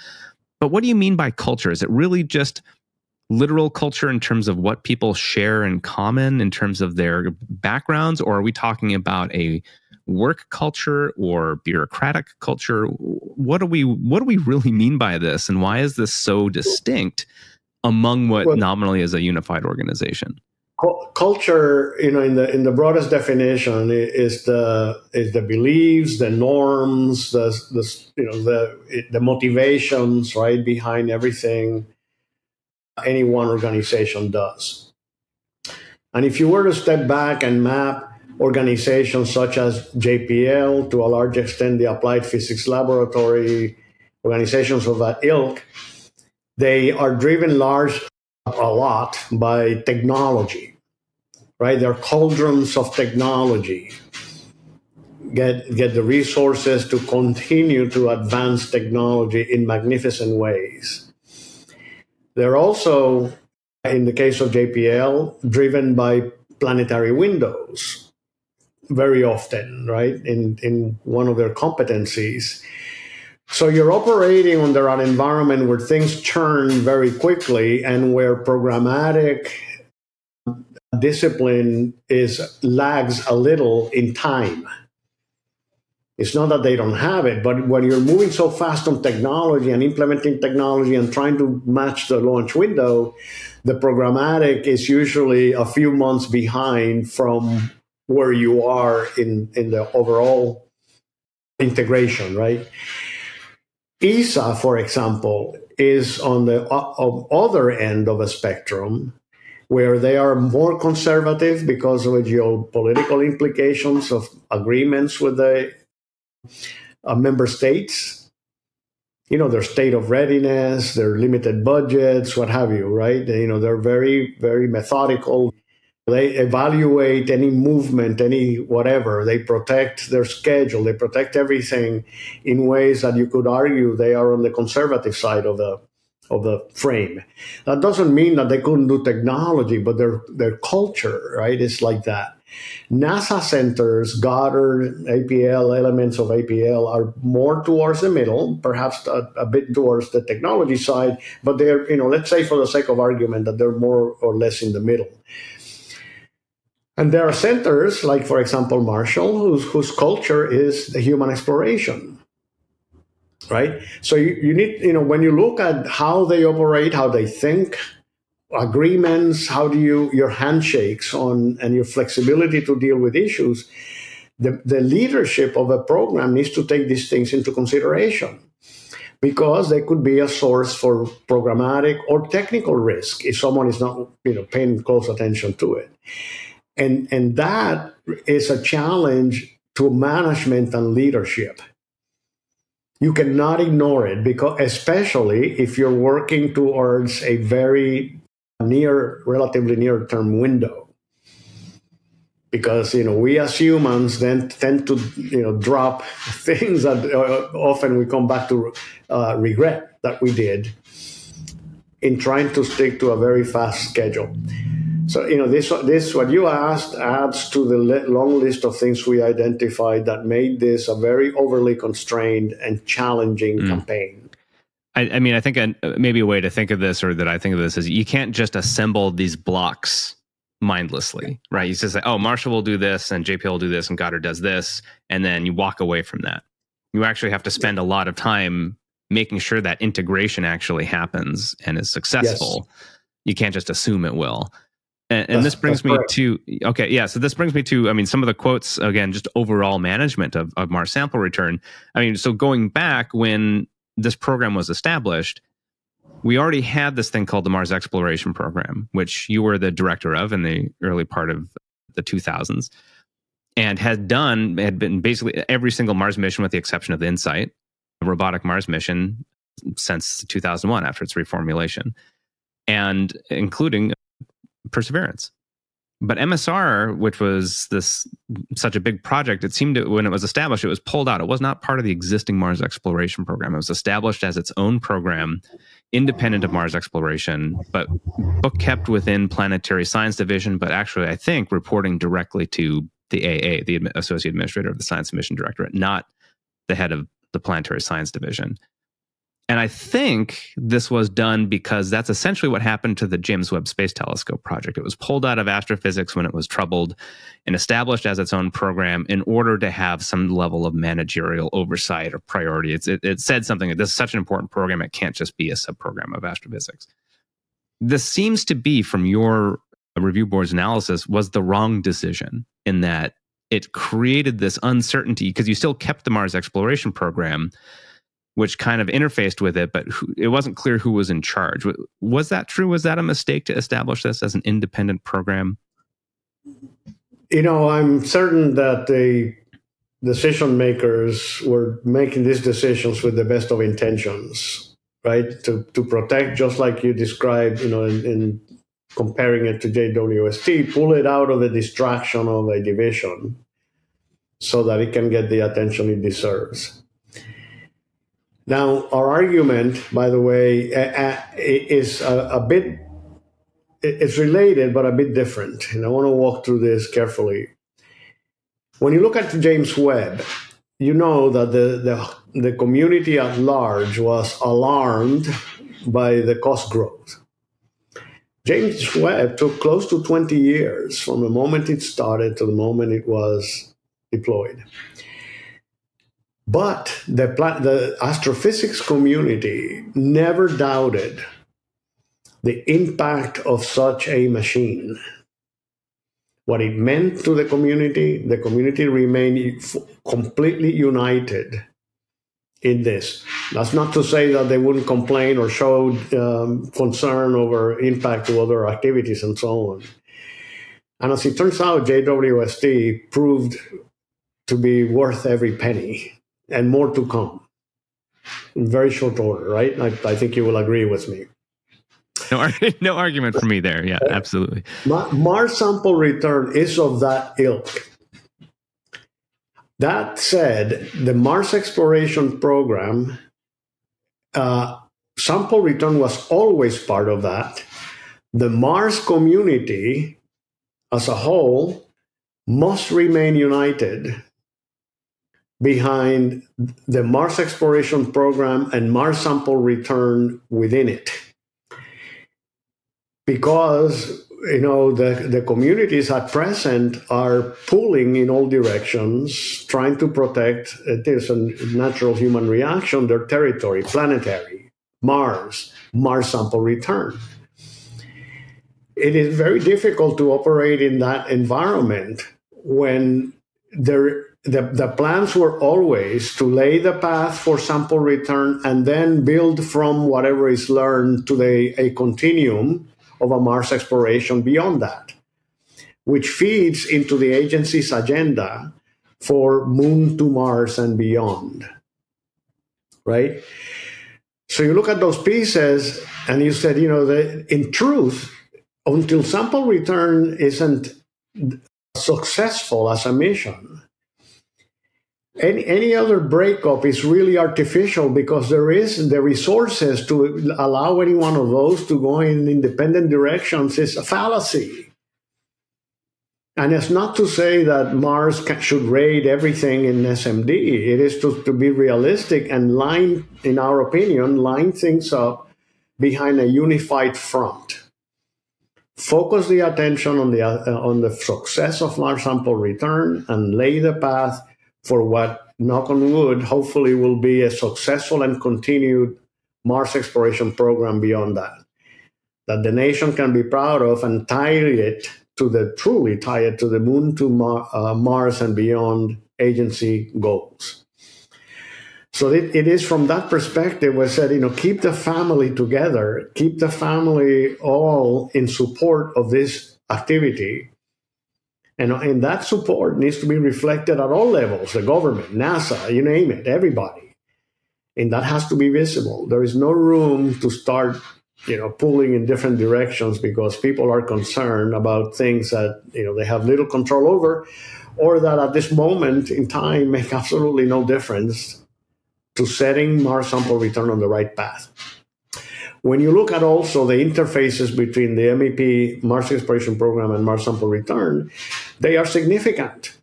But what do you mean by culture? Is it really just literal culture in terms of what people share in common in terms of their backgrounds? Or are we talking about a work culture or bureaucratic culture? What do we what do we really mean by this? And why is this so distinct? Among what well, nominally is a unified organization? Culture, you know, in the in the broadest definition, is the is the beliefs, the norms, the, the you know the the motivations right behind everything any one organization does. And if you were to step back and map organizations such as JPL, to a large extent the Applied Physics Laboratory, organizations of that ilk, they are driven large a lot by technology, right? They're cauldrons of technology. Get, get the resources to continue to advance technology in magnificent ways. They're also, in the case of JPL, driven by planetary windows very often, right? In, in one of their competencies. So you're operating under an environment where things churn very quickly and where programmatic discipline is lags a little in time. It's not that they don't have it, but when you're moving so fast on technology and implementing technology and trying to match the launch window, the programmatic is usually a few months behind from where you are in, in the overall integration, right? ESA, for example, is on the other end of a spectrum where they are more conservative because of the geopolitical implications of agreements with the uh, member states. You know, their state of readiness, their limited budgets, what have you, right? You know, they're very, very methodical. They evaluate any movement, any whatever. They protect their schedule. They protect everything in ways that you could argue they are on the conservative side of the of the frame. That doesn't mean that they couldn't do technology, but their their culture, right, is like that. NASA centers, Goddard, APL, elements of APL are more towards the middle, perhaps a, a, bit towards the technology side, but they're, you know, let's say for the sake of argument that they're more or less in the middle. And there are centers, like, for example, Marshall, whose, whose culture is the human exploration right? So you, you need, you know, when you look at how they operate, how they think, agreements, how do you, your handshakes on, and your flexibility to deal with issues, the, the leadership of a program needs to take these things into consideration because they could be a source for programmatic or technical risk if someone is not, you know, paying close attention to it. And, and that is a challenge to management and leadership. You cannot ignore it because especially if you're working towards a very near relatively near term window. Because you know we as humans then tend to you know drop things that uh, often we come back to uh, regret that we did in trying to stick to a very fast schedule so you know this this what you asked adds to the long list of things we identified that made this a very overly constrained and challenging mm. campaign. I, I, mean, I think a, maybe a way to think of this, or that I think of this, is you can't just assemble these blocks mindlessly, right? You just say, "Oh, Marshall will do this, and JPL will do this, and Goddard does this," and then you walk away from that. You actually have to spend a lot of time making sure that integration actually happens and is successful. Yes. You can't just assume it will. And, and this brings me to okay, yeah. So this brings me to I mean some of the quotes again, just overall management of, of Mars sample return. I mean, so going back when this program was established, we already had this thing called the Mars Exploration Program, which you were the director of in the early part of the 2000s, and had done had been basically every single Mars mission with the exception of the InSight, a robotic Mars mission since 2001 after its reformulation, and including Perseverance. But MSR, which was this such a big project, it seemed to, when it was established, it was pulled out. It was not part of the existing Mars exploration program. It was established as its own program, independent of Mars exploration, but book kept within Planetary Science Division, but actually, I think, reporting directly to the AA, the Associate Administrator of the Science Mission Directorate, not the head of the Planetary Science Division. And I think this was done because that's essentially what happened to the James Webb Space Telescope project. It was pulled out of astrophysics when it was troubled and established as its own program in order to have some level of managerial oversight or priority. It, it said something that this is such an important program, it can't just be a subprogram of astrophysics. This seems to be, from your review board's analysis, was the wrong decision in that it created this uncertainty because you still kept the Mars exploration program which kind of interfaced with it, but who, it wasn't clear who was in charge. Was that true? Was that a mistake to establish this as an independent program? You know, I'm certain that the decision makers were making these decisions with the best of intentions, right? To to protect, just like you described, you know, in, in comparing it to JWST, pull it out of the distraction of a division so that it can get the attention it deserves. Now, our argument, by the way, is a, bit, it's related, but a bit different. And I want to walk through this carefully. When you look at James Webb, you know that the, the, the community at large was alarmed by the cost growth. James Webb took close to 20 years from the moment it started to the moment it was deployed. But the, the astrophysics community never doubted the impact of such a machine. What it meant to the community, the community remained completely united in this. That's not to say that they wouldn't complain or show um, concern over impact to other activities and so on. And as it turns out, JWST proved to be worth every penny and more to come in very short order, right? I, I think you will agree with me. No, no argument for me there. Yeah, absolutely. Mars sample return is of that ilk. That said, the Mars exploration program, uh, sample return was always part of that. The Mars community as a whole must remain united behind the Mars exploration program and Mars sample return within it. Because you know the, the communities at present are pulling in all directions, trying to protect uh, it is a natural human reaction, their territory, planetary, Mars, Mars sample return. It is very difficult to operate in that environment when there the, the plans were always to lay the path for sample return and then build from whatever is learned to the, a continuum of a Mars exploration beyond that, which feeds into the agency's agenda for moon to Mars and beyond. Right? So you look at those pieces and you said, you know, in truth, until sample return isn't successful as a mission, any, any other breakup is really artificial because there is the resources to allow any one of those to go in independent directions is a fallacy. And it's not to say that Mars can, should raid everything in SMD. It is to, to be realistic and line, in our opinion, line things up behind a unified front. Focus the attention on the uh, on the success of Mars sample return and lay the path for what, knock on wood, hopefully will be a successful and continued Mars exploration program beyond that. That the nation can be proud of and tie it to the truly tie it to the moon to Mar, uh, Mars and beyond agency goals. So it, it is from that perspective we said, you know, keep the family together, keep the family all in support of this activity and, and that support needs to be reflected at all levels the government, NASA, you name it, everybody. And that has to be visible. There is no room to start you know pulling in different directions because people are concerned about things that you know they have little control over or that at this moment in time make absolutely no difference to setting Mars sample return on the right path. When you look at also the interfaces between the MEP Mars Exploration Program and Mars Sample Return, they are significant.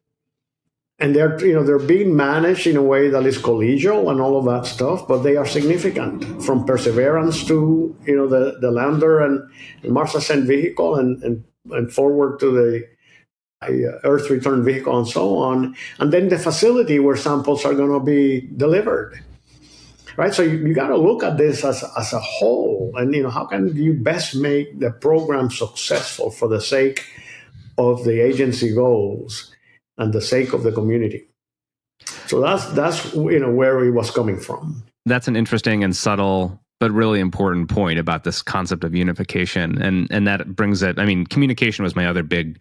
And they're, you know, they're being managed in a way that is collegial and all of that stuff, but they are significant from Perseverance to, you know, the, the lander and, and Mars ascent vehicle and, and, and forward to the uh, Earth return vehicle and so on. And then the facility where samples are going to be delivered right? So you, you got to look at this as, as a whole, and you know how can you best make the program successful for the sake of the agency goals and the sake of the community. So that's that's you know where he was coming from. That's an interesting and subtle but really important point about this concept of unification and and that brings it i mean communication was my other big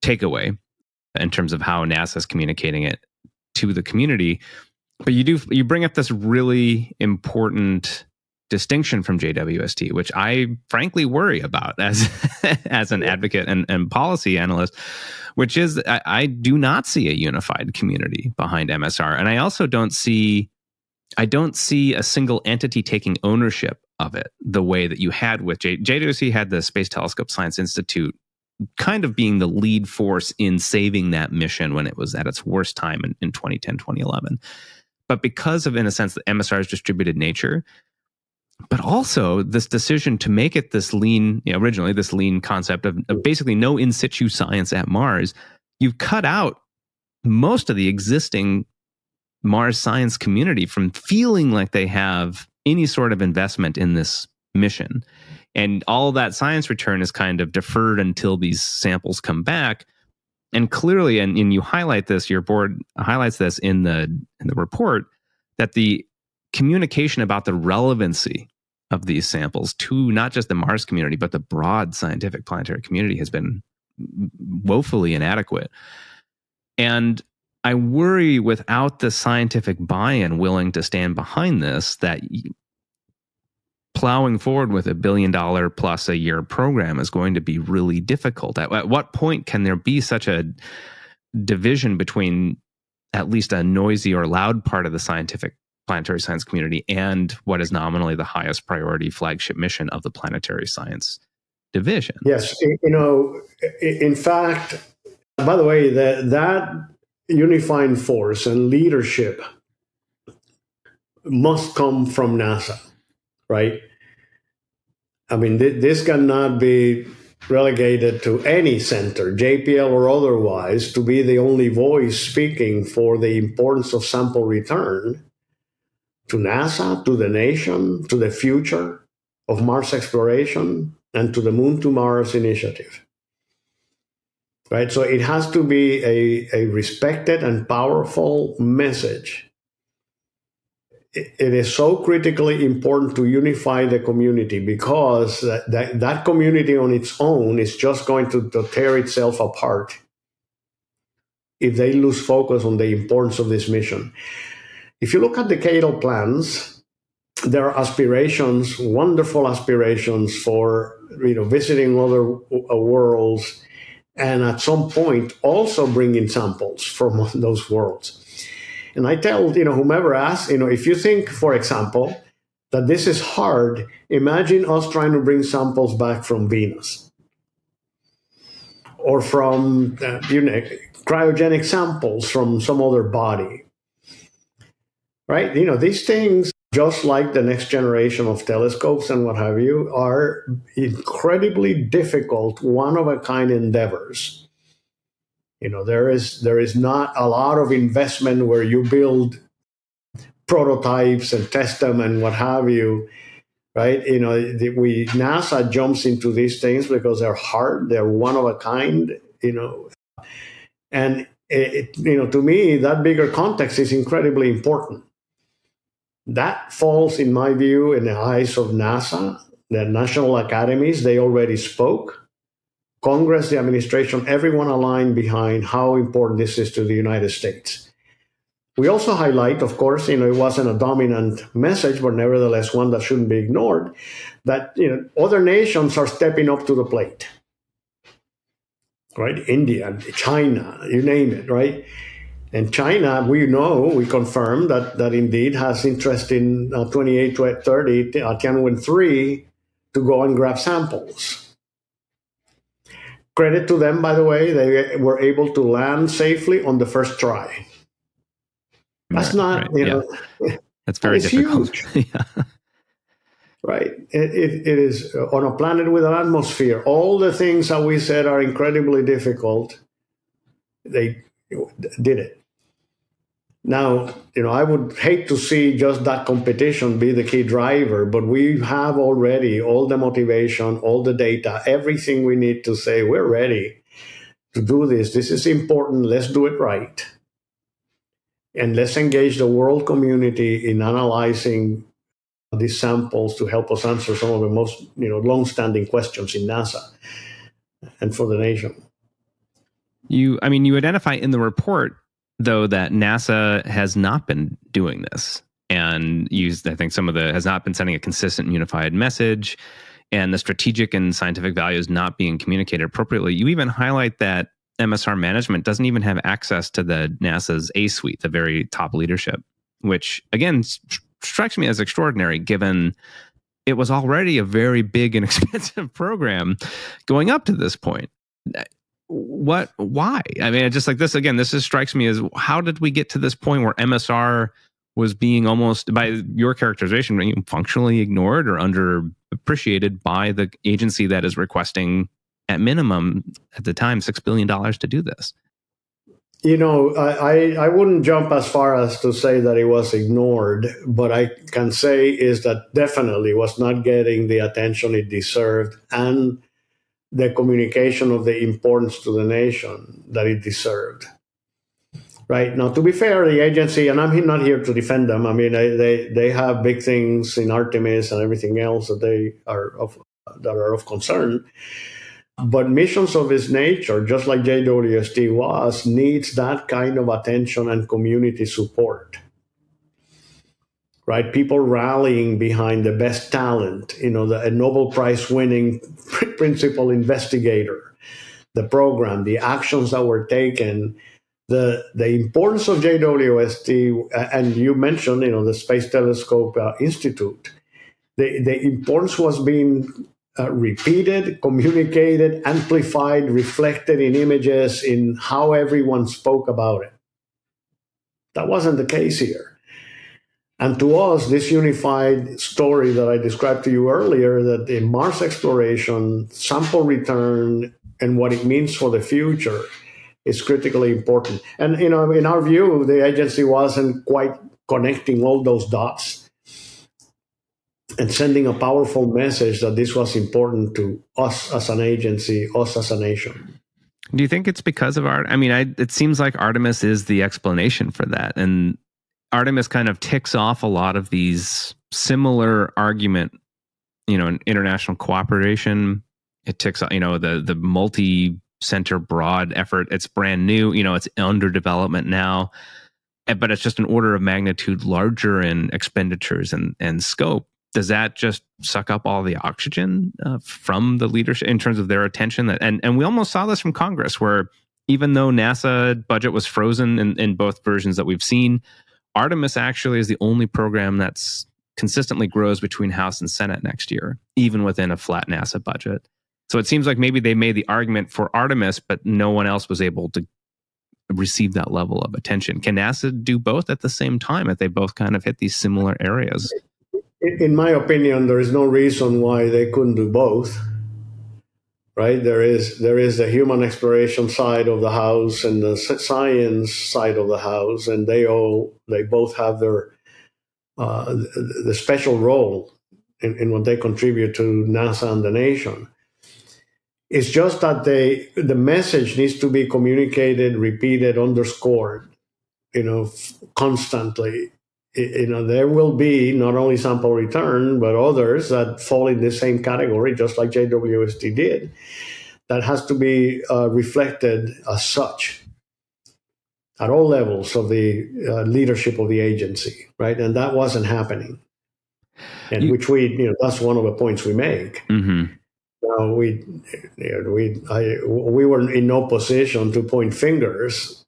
takeaway in terms of how nasa is communicating it to the community but you do you bring up this really important distinction from JWST, which I frankly worry about as as an advocate and, and policy analyst, which is I, I do not see a unified community behind MSR, and I also don't see I don't see a single entity taking ownership of it the way that you had with J- JWST had the Space Telescope Science Institute kind of being the lead force in saving that mission when it was at its worst time in, in 2010 2011 but because of, in a sense, the MSR's distributed nature, but also this decision to make it this lean, you know, originally this lean concept of, of basically no in situ science at Mars. You've cut out most of the existing Mars science community from feeling like they have any sort of investment in this mission. And all that science return is kind of deferred until these samples come back. And clearly, and, and you highlight this, your board highlights this in the in the report, that the communication about the relevancy of these samples to not just the Mars community, but the broad scientific planetary community has been woefully inadequate. And I worry without the scientific buy in willing to stand behind this, that plowing forward with a billion dollar plus a year program is going to be really difficult. At, at what point can there be such a division between at least a noisy or loud part of the scientific planetary science community and what is nominally the highest priority flagship mission of the planetary science division? Yes, you know, in fact, by the way, that that unifying force and leadership must come from NASA, right? I mean, th- this cannot be relegated to any center, JPL or otherwise, to be the only voice speaking for the importance of sample return to NASA, to the nation, to the future of Mars exploration, and to the Moon to Mars initiative right? So it has to be a, a respected and powerful message. It, is so critically important to unify the community because that, that, that community on its own is just going to, to tear itself apart if they lose focus on the importance of this mission. If you look at the decadal plans, there are aspirations, wonderful aspirations for you know visiting other worlds, and at some point also bringing samples from those worlds. And I tell you know whomever asks, you know, if you think, for example, that this is hard, imagine us trying to bring samples back from Venus or from uh, you know cryogenic samples from some other body. Right? You know, these things just like the next generation of telescopes and what have you, are incredibly difficult, one of a kind endeavors. You know, there is there is not a lot of investment where you build prototypes and test them and what have you, right? You know, we NASA jumps into these things because they're hard, they're one of a kind, you know, and it, you know, to me, that bigger context is incredibly important that falls, in my view, in the eyes of NASA, the national academies. They already spoke. Congress, the administration, everyone aligned behind how important this is to the United States. We also highlight, of course, you know, it wasn't a dominant message, but nevertheless one that shouldn't be ignored, that you know other nations are stepping up to the plate. Right? India, China, you name it, right? And China, we know, we confirm that, that indeed has interest in uh, 28 30, uh, Tianwen 3 to go and grab samples. Credit to them, by the way, they were able to land safely on the first try. That's not, right, you know, that's very difficult. yeah. Right. It, it, it is on a planet with an atmosphere. All the things that we said are incredibly difficult. They did it. Now, you know, I would hate to see just that competition be the key driver, but we have already all the motivation, all the data, everything we need to say we're ready to do this. This is important. Let's do it right. And let's engage the world community in analyzing these samples to help us answer some of the most, you know, long-standing questions in NASA and for the nation. You, I mean, you identify in the report though that NASA has not been doing this and used I think some of the has not been sending a consistent unified message and the strategic and scientific values not being communicated appropriately. You even highlight that MSR management doesn't even have access to the NASA's A suite, the very top leadership, which again strikes me as extraordinary given it was already a very big and expensive program going up to this point what why? I mean just like this again this just strikes me as how did we get to this point where msr was being almost by your characterization functionally ignored or underappreciated by the agency that is requesting at minimum at the time six billion dollars to do this? You know I, I wouldn't jump as far as to say that it was ignored but i can say is that definitely was not getting the attention it deserved and the communication of the importance to the nation that it deserved. Right? Now to be fair the agency and i'm not here to defend them. I mean they they have big things in artemis and everything else that they are of that are of concern. But missions of this nature just like jwst was needs that kind of attention and community support right people rallying behind the best talent you know the a nobel prize winning principal investigator the program the actions that were taken the the importance of JWST, uh, and you mentioned, you know, the Space Telescope uh, Institute. The the importance was being uh, repeated, communicated, amplified, reflected in images, in how everyone spoke about it. That wasn't the case here. And to us, this unified story that I described to you earlier, that the Mars exploration, sample return, and what it means for the future is critically important. And you know, in our view, the agency wasn't quite connecting all those dots and sending a powerful message that this was important to us as an agency, us as a nation. Do you think it's because of art? I mean, I, it seems like Artemis is the explanation for that, and Artemis kind of ticks off a lot of these similar argument. You know, in international cooperation. It ticks, off, you know, the the multi center broad effort. It's brand new, you know, it's under development now, but it's just an order of magnitude larger in expenditures and, and scope. Does that just suck up all the oxygen uh, from the leadership in terms of their attention? That and and we almost saw this from Congress, where even though NASA budget was frozen in, in both versions that we've seen, Artemis actually is the only program that's consistently grows between House and Senate next year, even within a flat NASA budget. So it seems like maybe they made the argument for Artemis, but no one else was able to receive that level of attention. Can NASA do both at the same time if they both kind of hit these similar areas? In my opinion, there is no reason why they couldn't do both. Right? There is there is the human exploration side of the house and the science side of the house, and they all they both have their uh, the special role in, in what they contribute to NASA and the nation. It's just that they the message needs to be communicated, repeated, underscored, you know, constantly. You know, there will be not only sample return, but others that fall in the same category, just like JWST did. That has to be uh, reflected as such at all levels of the uh, leadership of the agency, right? And that wasn't happening. And you, which we, you know, that's one of the points we make. Mm-hmm now we, we, I, we were in no position to point fingers,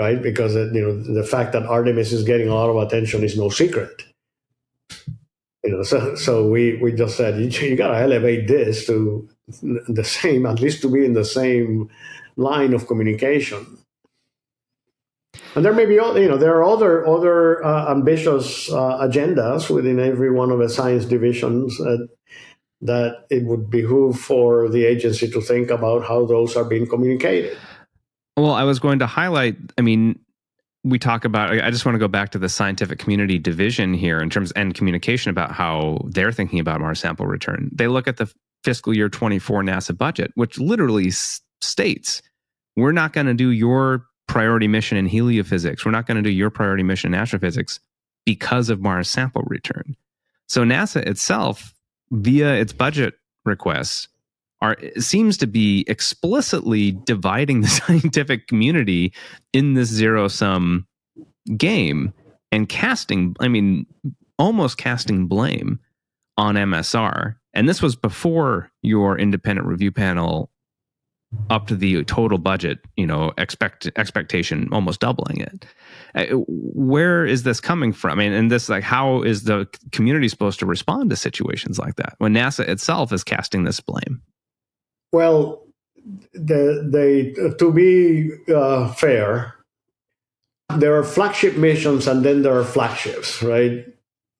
right? Because you know the fact that Artemis is getting a lot of attention is no secret. You know, so so we we just said you, you got to elevate this to the same, at least to be in the same line of communication. And there may be, you know, there are other other uh, ambitious uh, agendas within every one of the science divisions. Uh, that it would behoove for the agency to think about how those are being communicated. Well, I was going to highlight, I mean, we talk about i just want to go back to the scientific community division here in terms and communication about how they're thinking about mars sample return. They look at the fiscal year 24 nasa budget which literally states we're not going to do your priority mission in heliophysics. We're not going to do your priority mission in astrophysics because of mars sample return. So nasa itself via its budget requests are seems to be explicitly dividing the scientific community in this zero sum game and casting i mean almost casting blame on msr and this was before your independent review panel up to the total budget, you know, expect expectation almost doubling it. Uh, where is this coming from? I mean, and this like how is the community supposed to respond to situations like that when NASA itself is casting this blame? Well, the, they to be uh, fair, there are flagship missions and then there are flagships, right?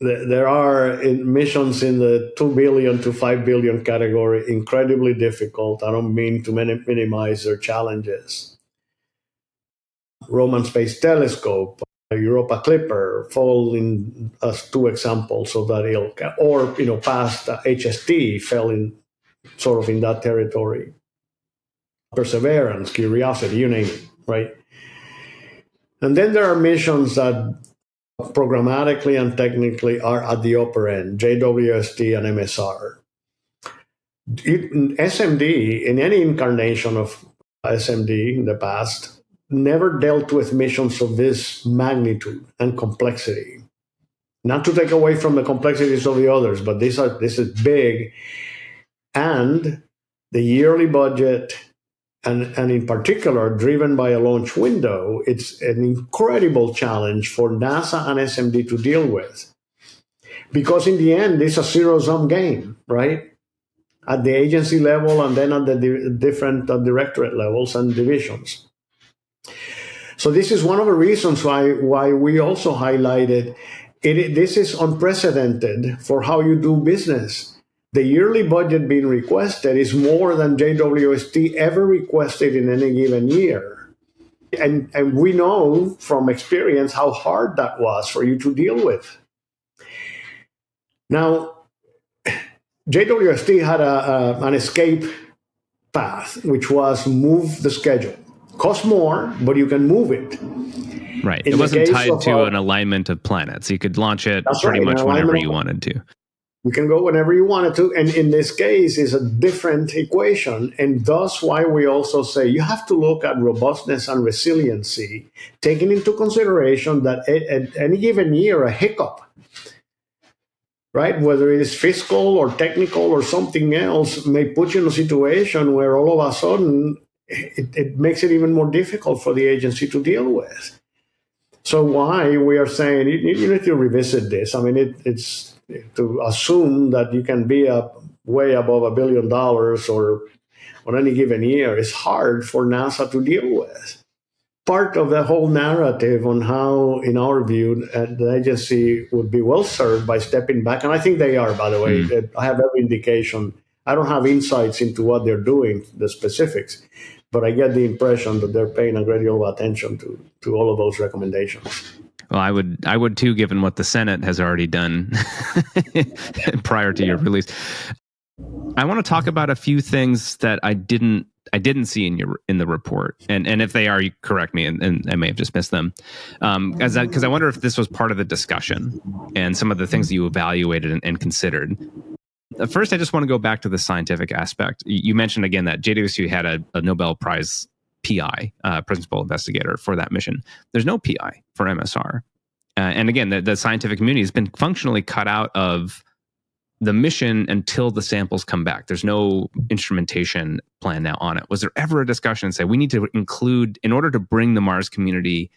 There are missions in the 2 billion to 5 billion category, incredibly difficult. I don't mean to minimize their challenges. Roman Space Telescope, Europa Clipper fall in as two examples of that ilk, or you know, past HST fell in sort of in that territory. Perseverance, Curiosity, you name it, right? And then there are missions that programmatically and technically are at the upper end, JWST and MSR. SMD, in any incarnation of SMD in the past, never dealt with missions of this magnitude and complexity. Not to take away from the complexities of the others, but are this is big, and the yearly budget, and and in particular driven by a launch window, it's an incredible challenge for NASA and SMD to deal with, because in the end, it's a zero sum game, right? At the agency level and then at the di- different uh, directorate levels and divisions. So this is one of the reasons why why we also highlighted it. This is unprecedented for how you do business. The yearly budget being requested is more than JWST ever requested in any given year. And, and we know from experience how hard that was for you to deal with. Now, JWST had a, a, an escape path, which was move the schedule Cost more, but you can move it. Right. In it wasn't tied to an alignment of planets. You could launch it pretty right, much whenever you wanted to. You can go whenever you wanted to. And in this case, is a different equation. And thus why we also say you have to look at robustness and resiliency, taking into consideration that at any given year, a hiccup, right, whether it is fiscal or technical or something else, may put you in a situation where all of a sudden it, it makes it even more difficult for the agency to deal with. So why we are saying you, you need to revisit this. I mean, it, it's to assume that you can be up way above a billion dollars or on any given year is hard for NASA to deal with. Part of the whole narrative on how, in our view, uh, the agency would be well served by stepping back, and I think they are, by the way. Mm. I have every indication. I don't have insights into what they're doing, the specifics, but I get the impression that they're paying a great deal of attention to to all of those recommendations. Well, I would I would too, given what the Senate has already done prior to your release. I want to talk about a few things that I didn't I didn't see in your in the report, and and if they are, you correct me, and, and I may have just missed them. Um, as because I wonder if this was part of the discussion and some of the things that you evaluated and, and considered. First, I just want to go back to the scientific aspect. You mentioned again that JWST had a, a Nobel Prize PI, uh, principal investigator for that mission. There's no PI for MSR. Uh, and again, the, the, scientific community has been functionally cut out of the mission until the samples come back. There's no instrumentation plan now on it. Was there ever a discussion say we need to include, in order to bring the Mars community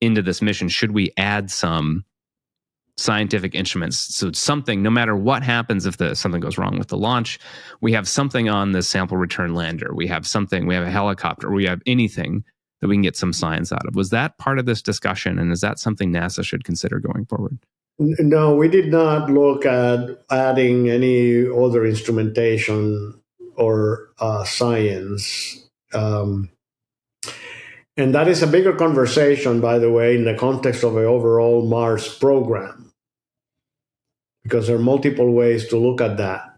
into this mission, should we add some scientific instruments. So something, no matter what happens, if the something goes wrong with the launch, we have something on the sample return lander. We have something. We have a helicopter. We have anything that we can get some science out of. Was that part of this discussion, and is that something NASA should consider going forward? No, we did not look at adding any other instrumentation or uh, science. Um, and that is a bigger conversation, by the way, in the context of the overall Mars program, because there are multiple ways to look at that.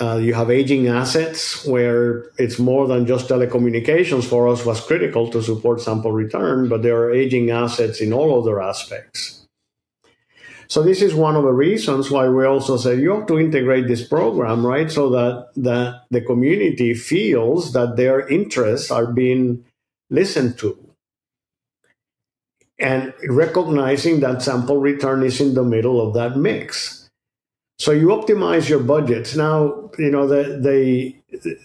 Uh, you have aging assets where it's more than just telecommunications for us was critical to support sample return, but there are aging assets in all other aspects. So this is one of the reasons why we also say you have to integrate this program, right? So that, that the community feels that their interests are being listened to. And recognizing that sample return is in the middle of that mix. So you optimize your budgets. Now, you know, the, the,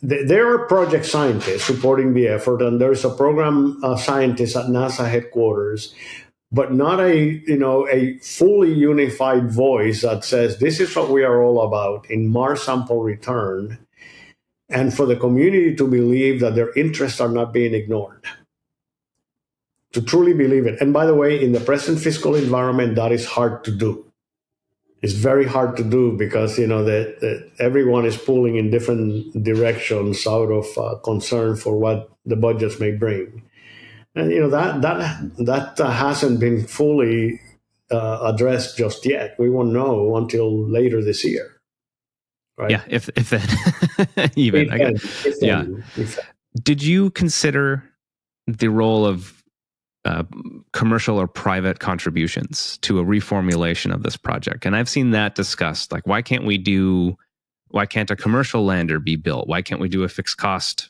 the there are project scientists supporting the effort, and there's a program uh, scientist at NASA headquarters but not a you know a fully unified voice that says this is what we are all about in Mars sample return and for the community to believe that their interests are not being ignored. to truly believe it. And by the way, in the present fiscal environment, that is hard to do. It's very hard to do because you know that, everyone is pulling in different directions out of uh, concern for what the budgets may bring, and you know that that that uh, hasn't been fully uh, addressed just yet. We won't know until later this year. Right? Yeah, if if then even if then, yeah. Did you consider the role of uh, commercial or private contributions to a reformulation of this project. And I've seen that discussed. Like, why can't we do, why can't a commercial lander be built? Why can't we do a fixed cost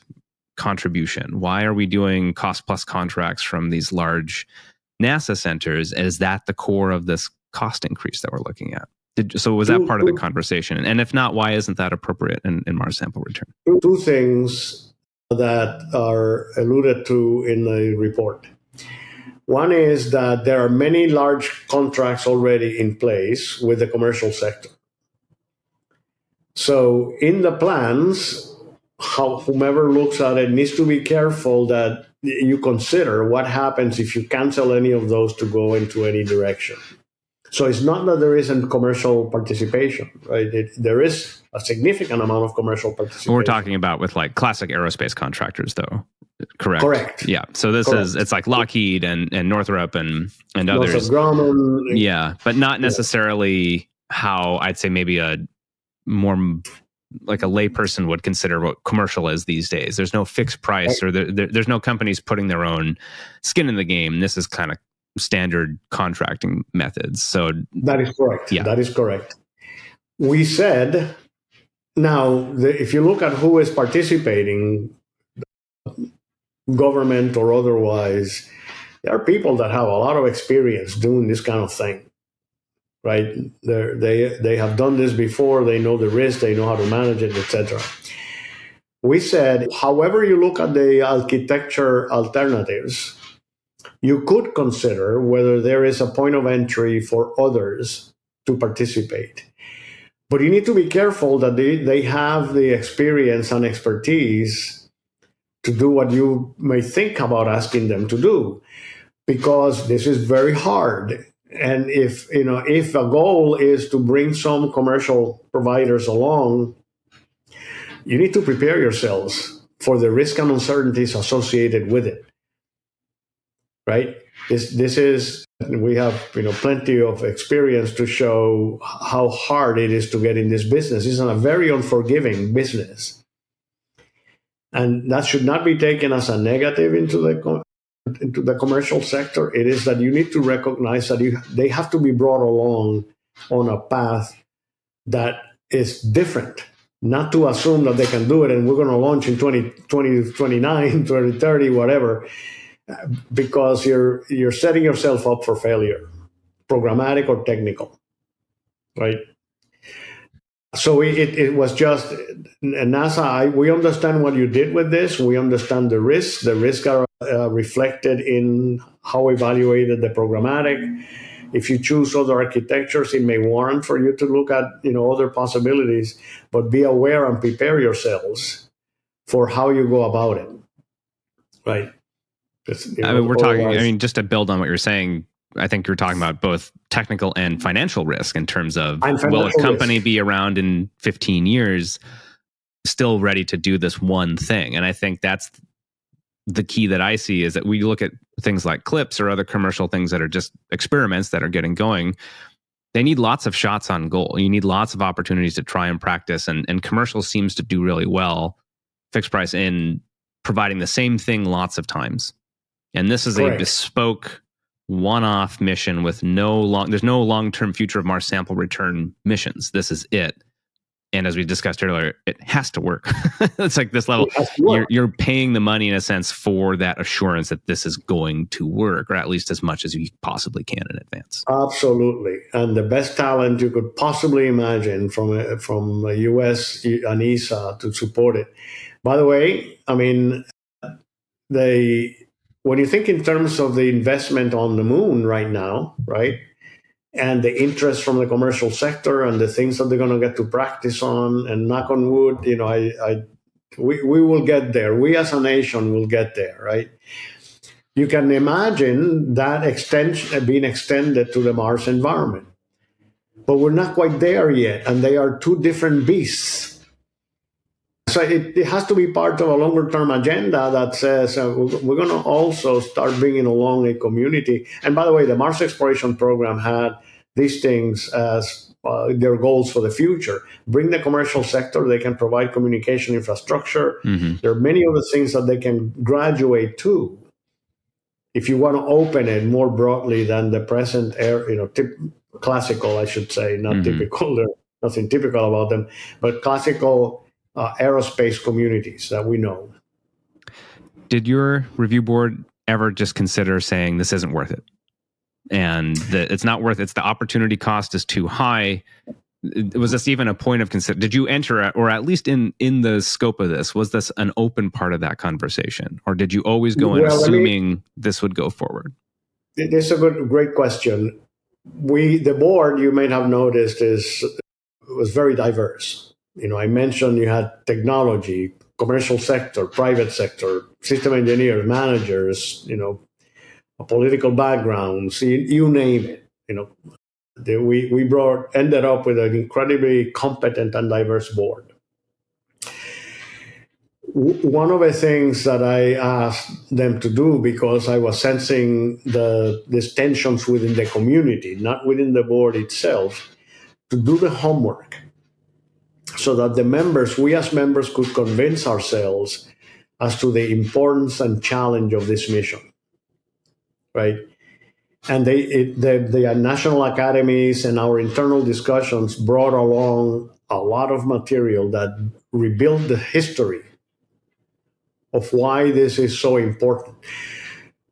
contribution? Why are we doing cost plus contracts from these large NASA centers? Is that the core of this cost increase that we're looking at? Did, so was that part of the conversation? And if not, why isn't that appropriate in, in Mars sample return? Two things that are alluded to in the report. One is that there are many large contracts already in place with the commercial sector. So in the plans, how, whomever looks at it needs to be careful that you consider what happens if you cancel any of those to go into any direction. So it's not that there isn't commercial participation, right? It, there is a significant amount of commercial participation. We're talking about with like classic aerospace contractors, though. Correct. Correct. Yeah. So this Correct. is it's like Lockheed and and Northrop and and others. Grumman. Yeah, but not necessarily how I'd say maybe a more like a layperson would consider what commercial is these days. There's no fixed price, or there, there, there's no companies putting their own skin in the game. This is kind of standard contracting methods. So that is correct. Yeah, that is correct. We said now the, if you look at who is participating, government or otherwise, there are people that have a lot of experience doing this kind of thing. Right? They're, they they have done this before. They know the risk. They know how to manage it, etc. We said, however you look at the architecture alternatives, you could consider whether there is a point of entry for others to participate. But you need to be careful that they, they have the experience and expertise to do what you may think about asking them to do, because this is very hard. And if you know if a goal is to bring some commercial providers along, you need to prepare yourselves for the risk and uncertainties associated with it right? This this is we have you know plenty of experience to show how hard it is to get in this business. It's a very unforgiving business, and that should not be taken as a negative into the into the commercial sector. It is that you need to recognize that you they have to be brought along on a path that is different not to assume that they can do it and we're going to launch in 20, 20 29 2030 whatever because you're you're setting yourself up for failure, programmatic or technical, right? So it, it was just NASA. I, we understand what you did with this. We understand the risks. The risks are uh, reflected in how evaluated the programmatic. If you choose other architectures, it may warrant for you to look at you know other possibilities. But be aware and prepare yourselves for how you go about it. Right. I mean, we're talking. I mean, just to build on what you're saying, I think you're talking about both technical and financial risk in terms of will a company risk. be around in 15 years, still ready to do this one thing? And I think that's the key that I see is that we look at things like CLPS or other commercial things that are just experiments that are getting going. They need lots of shots on goal. You need lots of opportunities to try and practice, and and commercial seems to do really well, fixed price in providing the same thing lots of times and this is Correct. a bespoke one-off mission with no long there's no long-term future of Mars sample return missions. This is it. And as we discussed earlier, it has to work. it's like this level. You're, you're paying the money in a sense for that assurance that this is going to work, or at least as much as you possibly can in advance. Absolutely, and the best talent you could possibly imagine from from US and ESA to support it. By the way, I mean they when you think in terms of the investment on the moon right now, right, and the interest from the commercial sector and the things that they're going to get to practice on, and knock on wood, you know, I, I we, we will get there. We as a nation will get there, right? you can imagine that extension being extended to the Mars environment. But we're not quite there yet, and they are two different beasts. So it, it has to be part of a longer term agenda that says uh, we're, going to also start bringing along a community. And by the way, the Mars exploration program had these things as uh, their goals for the future. Bring the commercial sector; they can provide communication infrastructure. Mm-hmm. There are many other things that they can graduate to. If you want to open it more broadly than the present, air, you know, tip, classical, I should say, not mm-hmm. typical. There's nothing typical about them, but classical uh, aerospace communities that we know. Did your review board ever just consider saying this isn't worth it? And that it's not worth it. It's the opportunity cost is too high. Was this even a point of consider? Did you enter, or at least in in the scope of this, was this an open part of that conversation, or did you always go in well, assuming mean, this would go forward? This is a good, great question. We, the board, you may have noticed, is was very diverse you know, I mentioned you had technology, commercial sector, private sector, system engineers, managers, you know, political backgrounds, you, you name it. You know, the, we we brought ended up with an incredibly competent and diverse board. one of the things that I asked them to do because I was sensing the these tensions within the community, not within the board itself, to do the homework so that the members, we as members, could convince ourselves as to the importance and challenge of this mission, right? And they, it, the, the national academies and our internal discussions brought along a lot of material that rebuilt the history of why this is so important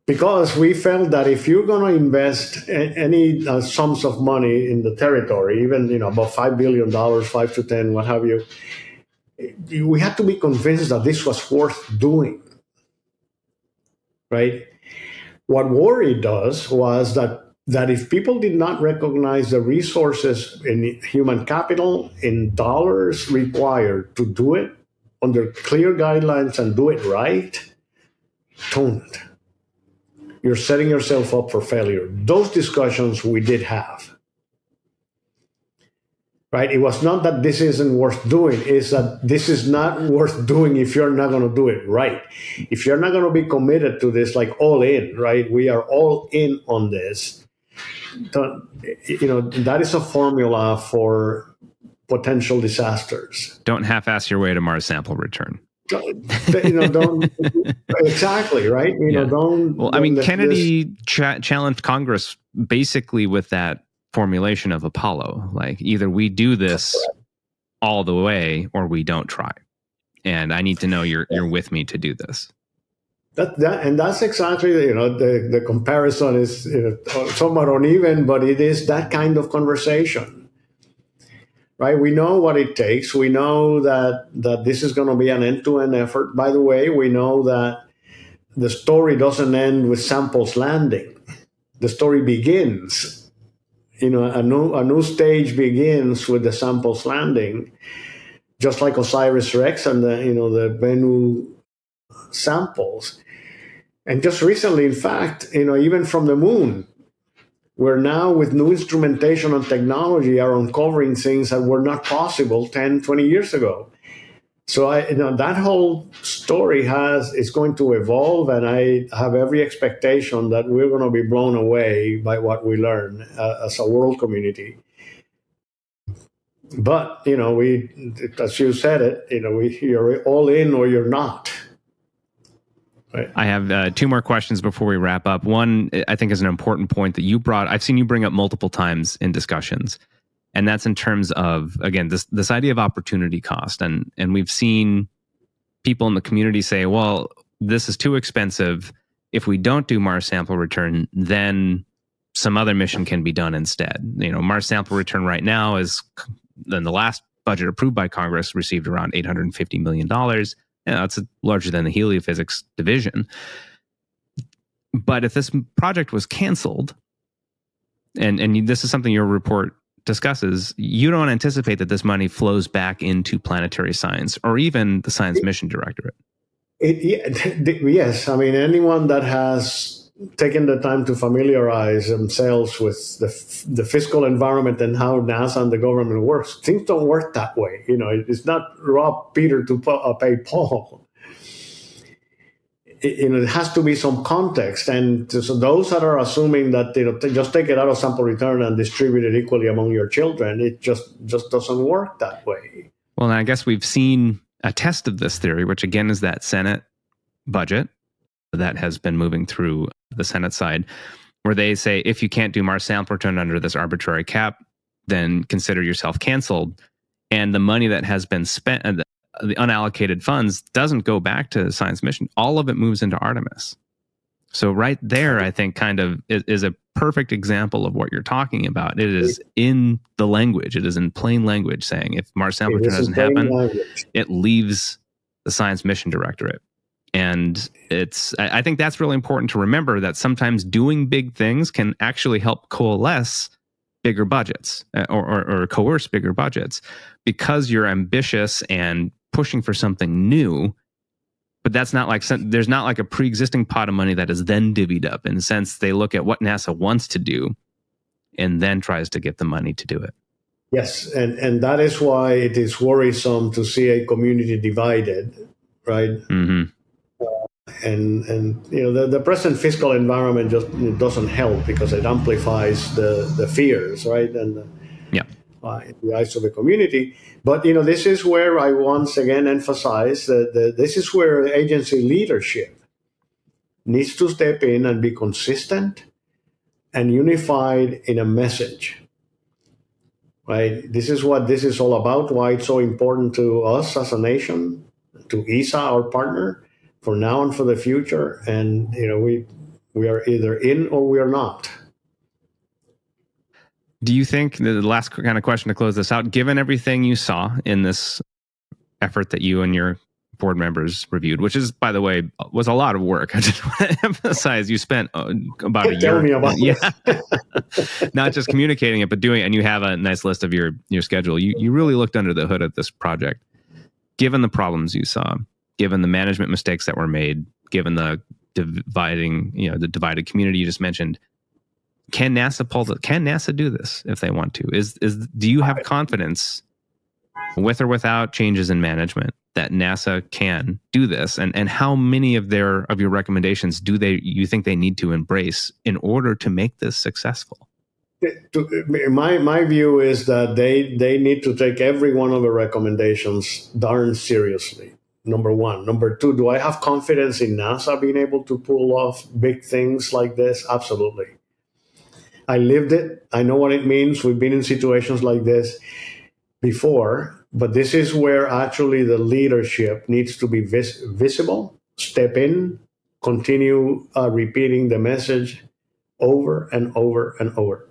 because we felt that if you're going to invest any uh, sums of money in the territory, even you know about five billion dollars, five to ten, what have you, we had to be convinced that this was worth doing. Right. What worried us was that that if people did not recognize the resources in human capital in dollars required to do it under clear guidelines and do it right, don't you're setting yourself up for failure. Those discussions we did have. Right? It was not that this isn't worth doing, it's that this is not worth doing if you're not going to do it right. If you're not going to be committed to this, like all in, right? We are all in on this. You know, that is a formula for potential disasters. Don't half ass your way to Mars sample return you know, don't exactly right. You yeah. know, don't. Well, don't I mean, Kennedy cha- challenged Congress basically with that formulation of Apollo. Like, either we do this all the way, or we don't try. And I need to know you're you're with me to do this. That, that and that's exactly you know the the comparison is you know, somewhat uneven, but it is that kind of conversation right? We know what it takes. We know that that this is going to be an end-to-end effort. By the way, we know that the story doesn't end with samples landing. The story begins. You know, a new a new stage begins with the samples landing, just like OSIRIS-REx and the you know the Bennu samples. And just recently, in fact, you know, even from the moon, we're now with new instrumentation and technology are uncovering things that were not possible 10 20 years ago. So i you know that whole story has is going to evolve and i have every expectation that we're going to be blown away by what we learn uh, as a world community. But you know we as you said it you know we, you're all in or you're not Right. I have uh, two more questions before we wrap up. One, I think, is an important point that you brought. I've seen you bring up multiple times in discussions, and that's in terms of again this this idea of opportunity cost, and and we've seen people in the community say, "Well, this is too expensive. If we don't do Mars sample return, then some other mission can be done instead." You know, Mars sample return right now is then the last budget approved by Congress received around eight hundred and fifty million dollars you know, it's larger than the heliophysics division. But if this project was canceled, and and this is something your report discusses, you don't anticipate that this money flows back into planetary science or even the Science Mission Directorate. It, yes, I mean anyone that has taken the time to familiarize themselves with the, the fiscal environment and how NASA and the government works, things don't work that way. You know, it's not rob Peter to uh, pay Paul. It, you know, it has to be some context, and so those that are assuming that you know just take it out of sample return and distribute it equally among your children, it just just doesn't work that way. Well, I guess we've seen a test of this theory, which again is that Senate budget that has been moving through the Senate side, where they say if you can't do Mars sample return under this arbitrary cap, then consider yourself canceled. And the money that has been spent, uh, the, unallocated funds, doesn't go back to the science mission. All of it moves into Artemis. So right there, I think kind of is, is, a perfect example of what you're talking about. It is in the language. It is in plain language saying if Mars sample return doesn't happen, language. it leaves the science mission directorate. And it's I think that's really important to remember that sometimes doing big things can actually help coalesce bigger budgets uh, or, or, or coerce bigger budgets. Because you're ambitious and pushing for something new but that's not like there's not like a pre-existing pot of money that is then divvied up. In the sense they look at what nasa wants to do and then tries to get the money to do it. Yes and and that is why it is worrisome to see a community divided right? Mm-hmm. And and you know the, the present fiscal environment just doesn't help because it amplifies the the fears right and yeah uh, in the eyes of the community. But you know, this is where I once again emphasize that, that this is where agency leadership needs to step in and be consistent and unified in a message. Right? This is what this is all about. Why it's so important to us as a nation, to ESA, our partner, for now and for the future. And you know, we we are either in or we are not. Do you think the last kind of question to close this out, given everything you saw in this effort that you and your board members reviewed, which is, by the way, was a lot of work. I just want to emphasize you spent uh, about a year. Me about yeah, not just communicating it, but doing it. And you have a nice list of your your schedule. You you really looked under the hood at this project. Given the problems you saw, given the management mistakes that were made, given the dividing, you know, the divided community you just mentioned, can NASA pull the, can NASA do this if they want to? Is is do you have confidence with or without changes in management that NASA can do this? And and how many of their of your recommendations do they you think they need to embrace in order to make this successful? My my view is that they they need to take every one of the recommendations darn seriously. Number one. Number two, do I have confidence in NASA being able to pull off big things like this? Absolutely. I lived it. I know what it means. We've been in situations like this before, but this is where actually the leadership needs to be vis- visible, step in, continue uh, repeating the message over and over and over.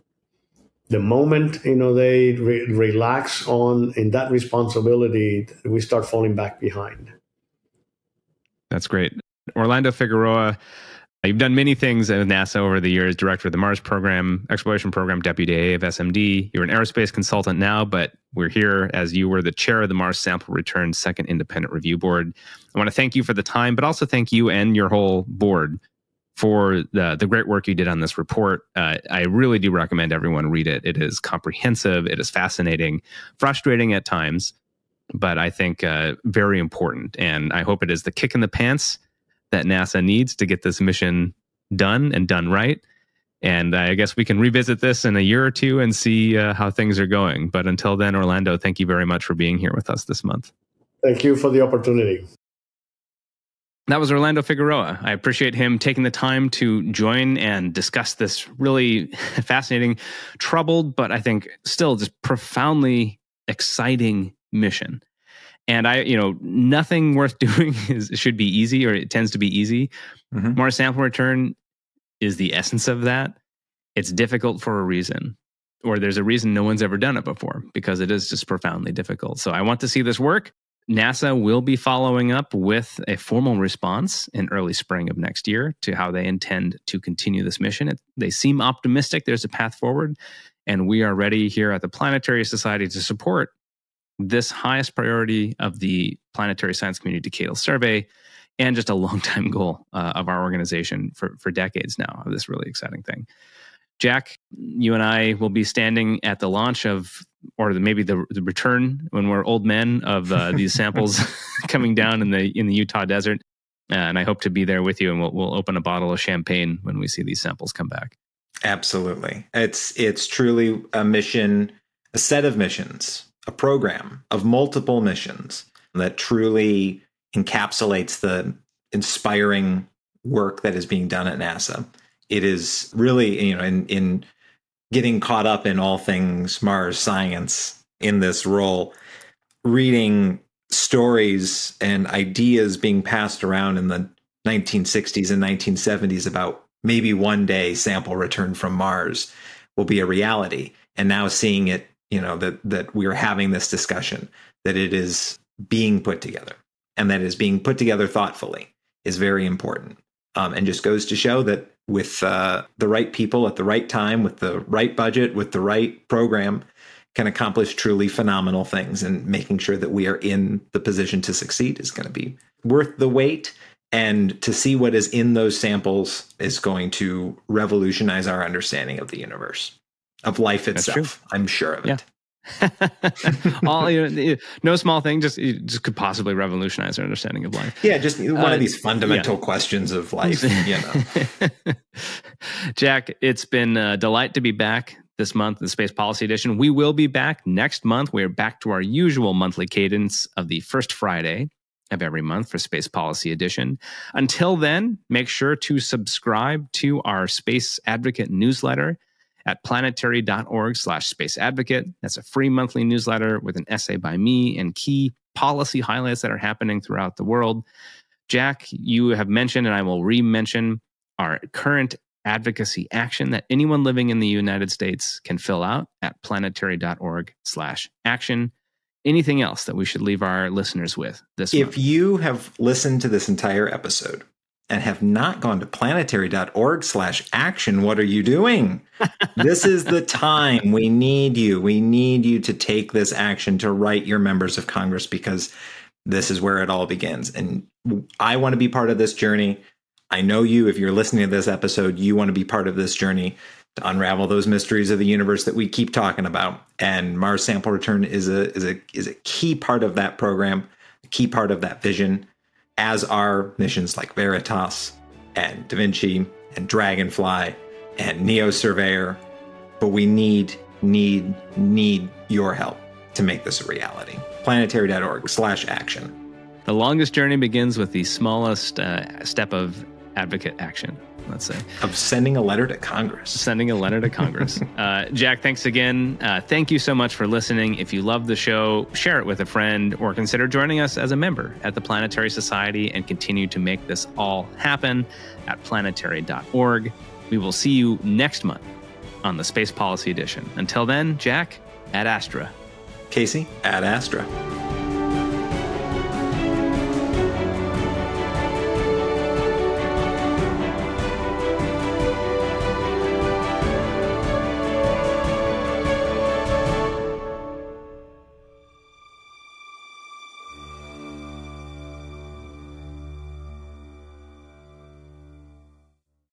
The moment you know they re- relax on in that responsibility, we start falling back behind. That's great, Orlando Figueroa You've done many things at NASA over the years, director of the Mars program, exploration program, deputy A of SMD. You're an aerospace consultant now, but we're here as you were the chair of the Mars Sample Return Second Independent Review Board. I want to thank you for the time, but also thank you and your whole board for the, the great work you did on this report. Uh, I really do recommend everyone read it. It is comprehensive, it is fascinating, frustrating at times, but I think uh, very important. And I hope it is the kick in the pants that NASA needs to get this mission done and done right. And I guess we can revisit this in a year or two and see uh, how things are going. But until then, Orlando, thank you very much for being here with us this month. Thank you for the opportunity. That was Orlando Figueroa. I appreciate him taking the time to join and discuss this really fascinating, troubled, but I think still just profoundly exciting mission. And I, you know, nothing worth doing is should be easy or it tends to be easy. Mm-hmm. Mars sample return is the essence of that. It's difficult for a reason, or there's a reason no one's ever done it before because it is just profoundly difficult. So I want to see this work. NASA will be following up with a formal response in early spring of next year to how they intend to continue this mission. It, they seem optimistic. There's a path forward, and we are ready here at the Planetary Society to support this highest priority of the planetary science community decadal survey and just a long time goal uh, of our organization for, for decades now of this really exciting thing. Jack, you and I will be standing at the launch of, or the, maybe the, the return when we're old men of uh, these samples coming down in the in the Utah desert, uh, and I hope to be there with you. And we'll we'll open a bottle of champagne when we see these samples come back. Absolutely, it's it's truly a mission, a set of missions, a program of multiple missions that truly encapsulates the inspiring work that is being done at NASA. It is really, you know, in, in getting caught up in all things Mars science in this role, reading stories and ideas being passed around in the 1960s and 1970s about maybe one day sample return from Mars will be a reality. And now seeing it, you know, that that we're having this discussion, that it is being put together and that is being put together thoughtfully is very important. Um, and just goes to show that with uh, the right people at the right time, with the right budget, with the right program, can accomplish truly phenomenal things. And making sure that we are in the position to succeed is going to be worth the wait. And to see what is in those samples is going to revolutionize our understanding of the universe, of life itself. I'm sure of it. All you know, no small thing just just could possibly revolutionize our understanding of life. Yeah just one uh, of these fundamental yeah. questions of life you know. Jack it's been a delight to be back this month the space policy edition. We will be back next month. We're back to our usual monthly cadence of the first friday of every month for space policy edition. Until then make sure to subscribe to our space advocate newsletter at planetary.org slash space advocate. That's a free monthly newsletter with an essay by me and key policy highlights that are happening throughout the world. Jack, you have mentioned, and I will re-mention our current advocacy action that anyone living in the United States can fill out at planetary.org slash action. Anything else that we should leave our listeners with this If month? you have listened to this entire episode and have not gone to planetary.org slash action, what are you doing? this is the time. We need you. We need you to take this action to write your members of Congress because this is where it all begins. And I want to be part of this journey. I know you, if you're listening to this episode, you want to be part of this journey to unravel those mysteries of the universe that we keep talking about. And Mars sample return is a is a is a key part of that program, a key part of that vision as are missions like Veritas and Da Vinci and Dragonfly and Neo Surveyor. But we need, need, need your help to make this a reality. Planetary.org slash action. The longest journey begins with the smallest uh, step of advocate action let's say. Of sending a letter to Congress. Sending a letter to Congress. uh, Jack, thanks again. Uh, thank you so much for listening. If you love the show, share it with a friend or consider joining us as a member at the Planetary Society and continue to make this all happen at planetary.org. We will see you next month on the Space Policy Edition. Until then, Jack, ad astra. Casey, ad astra.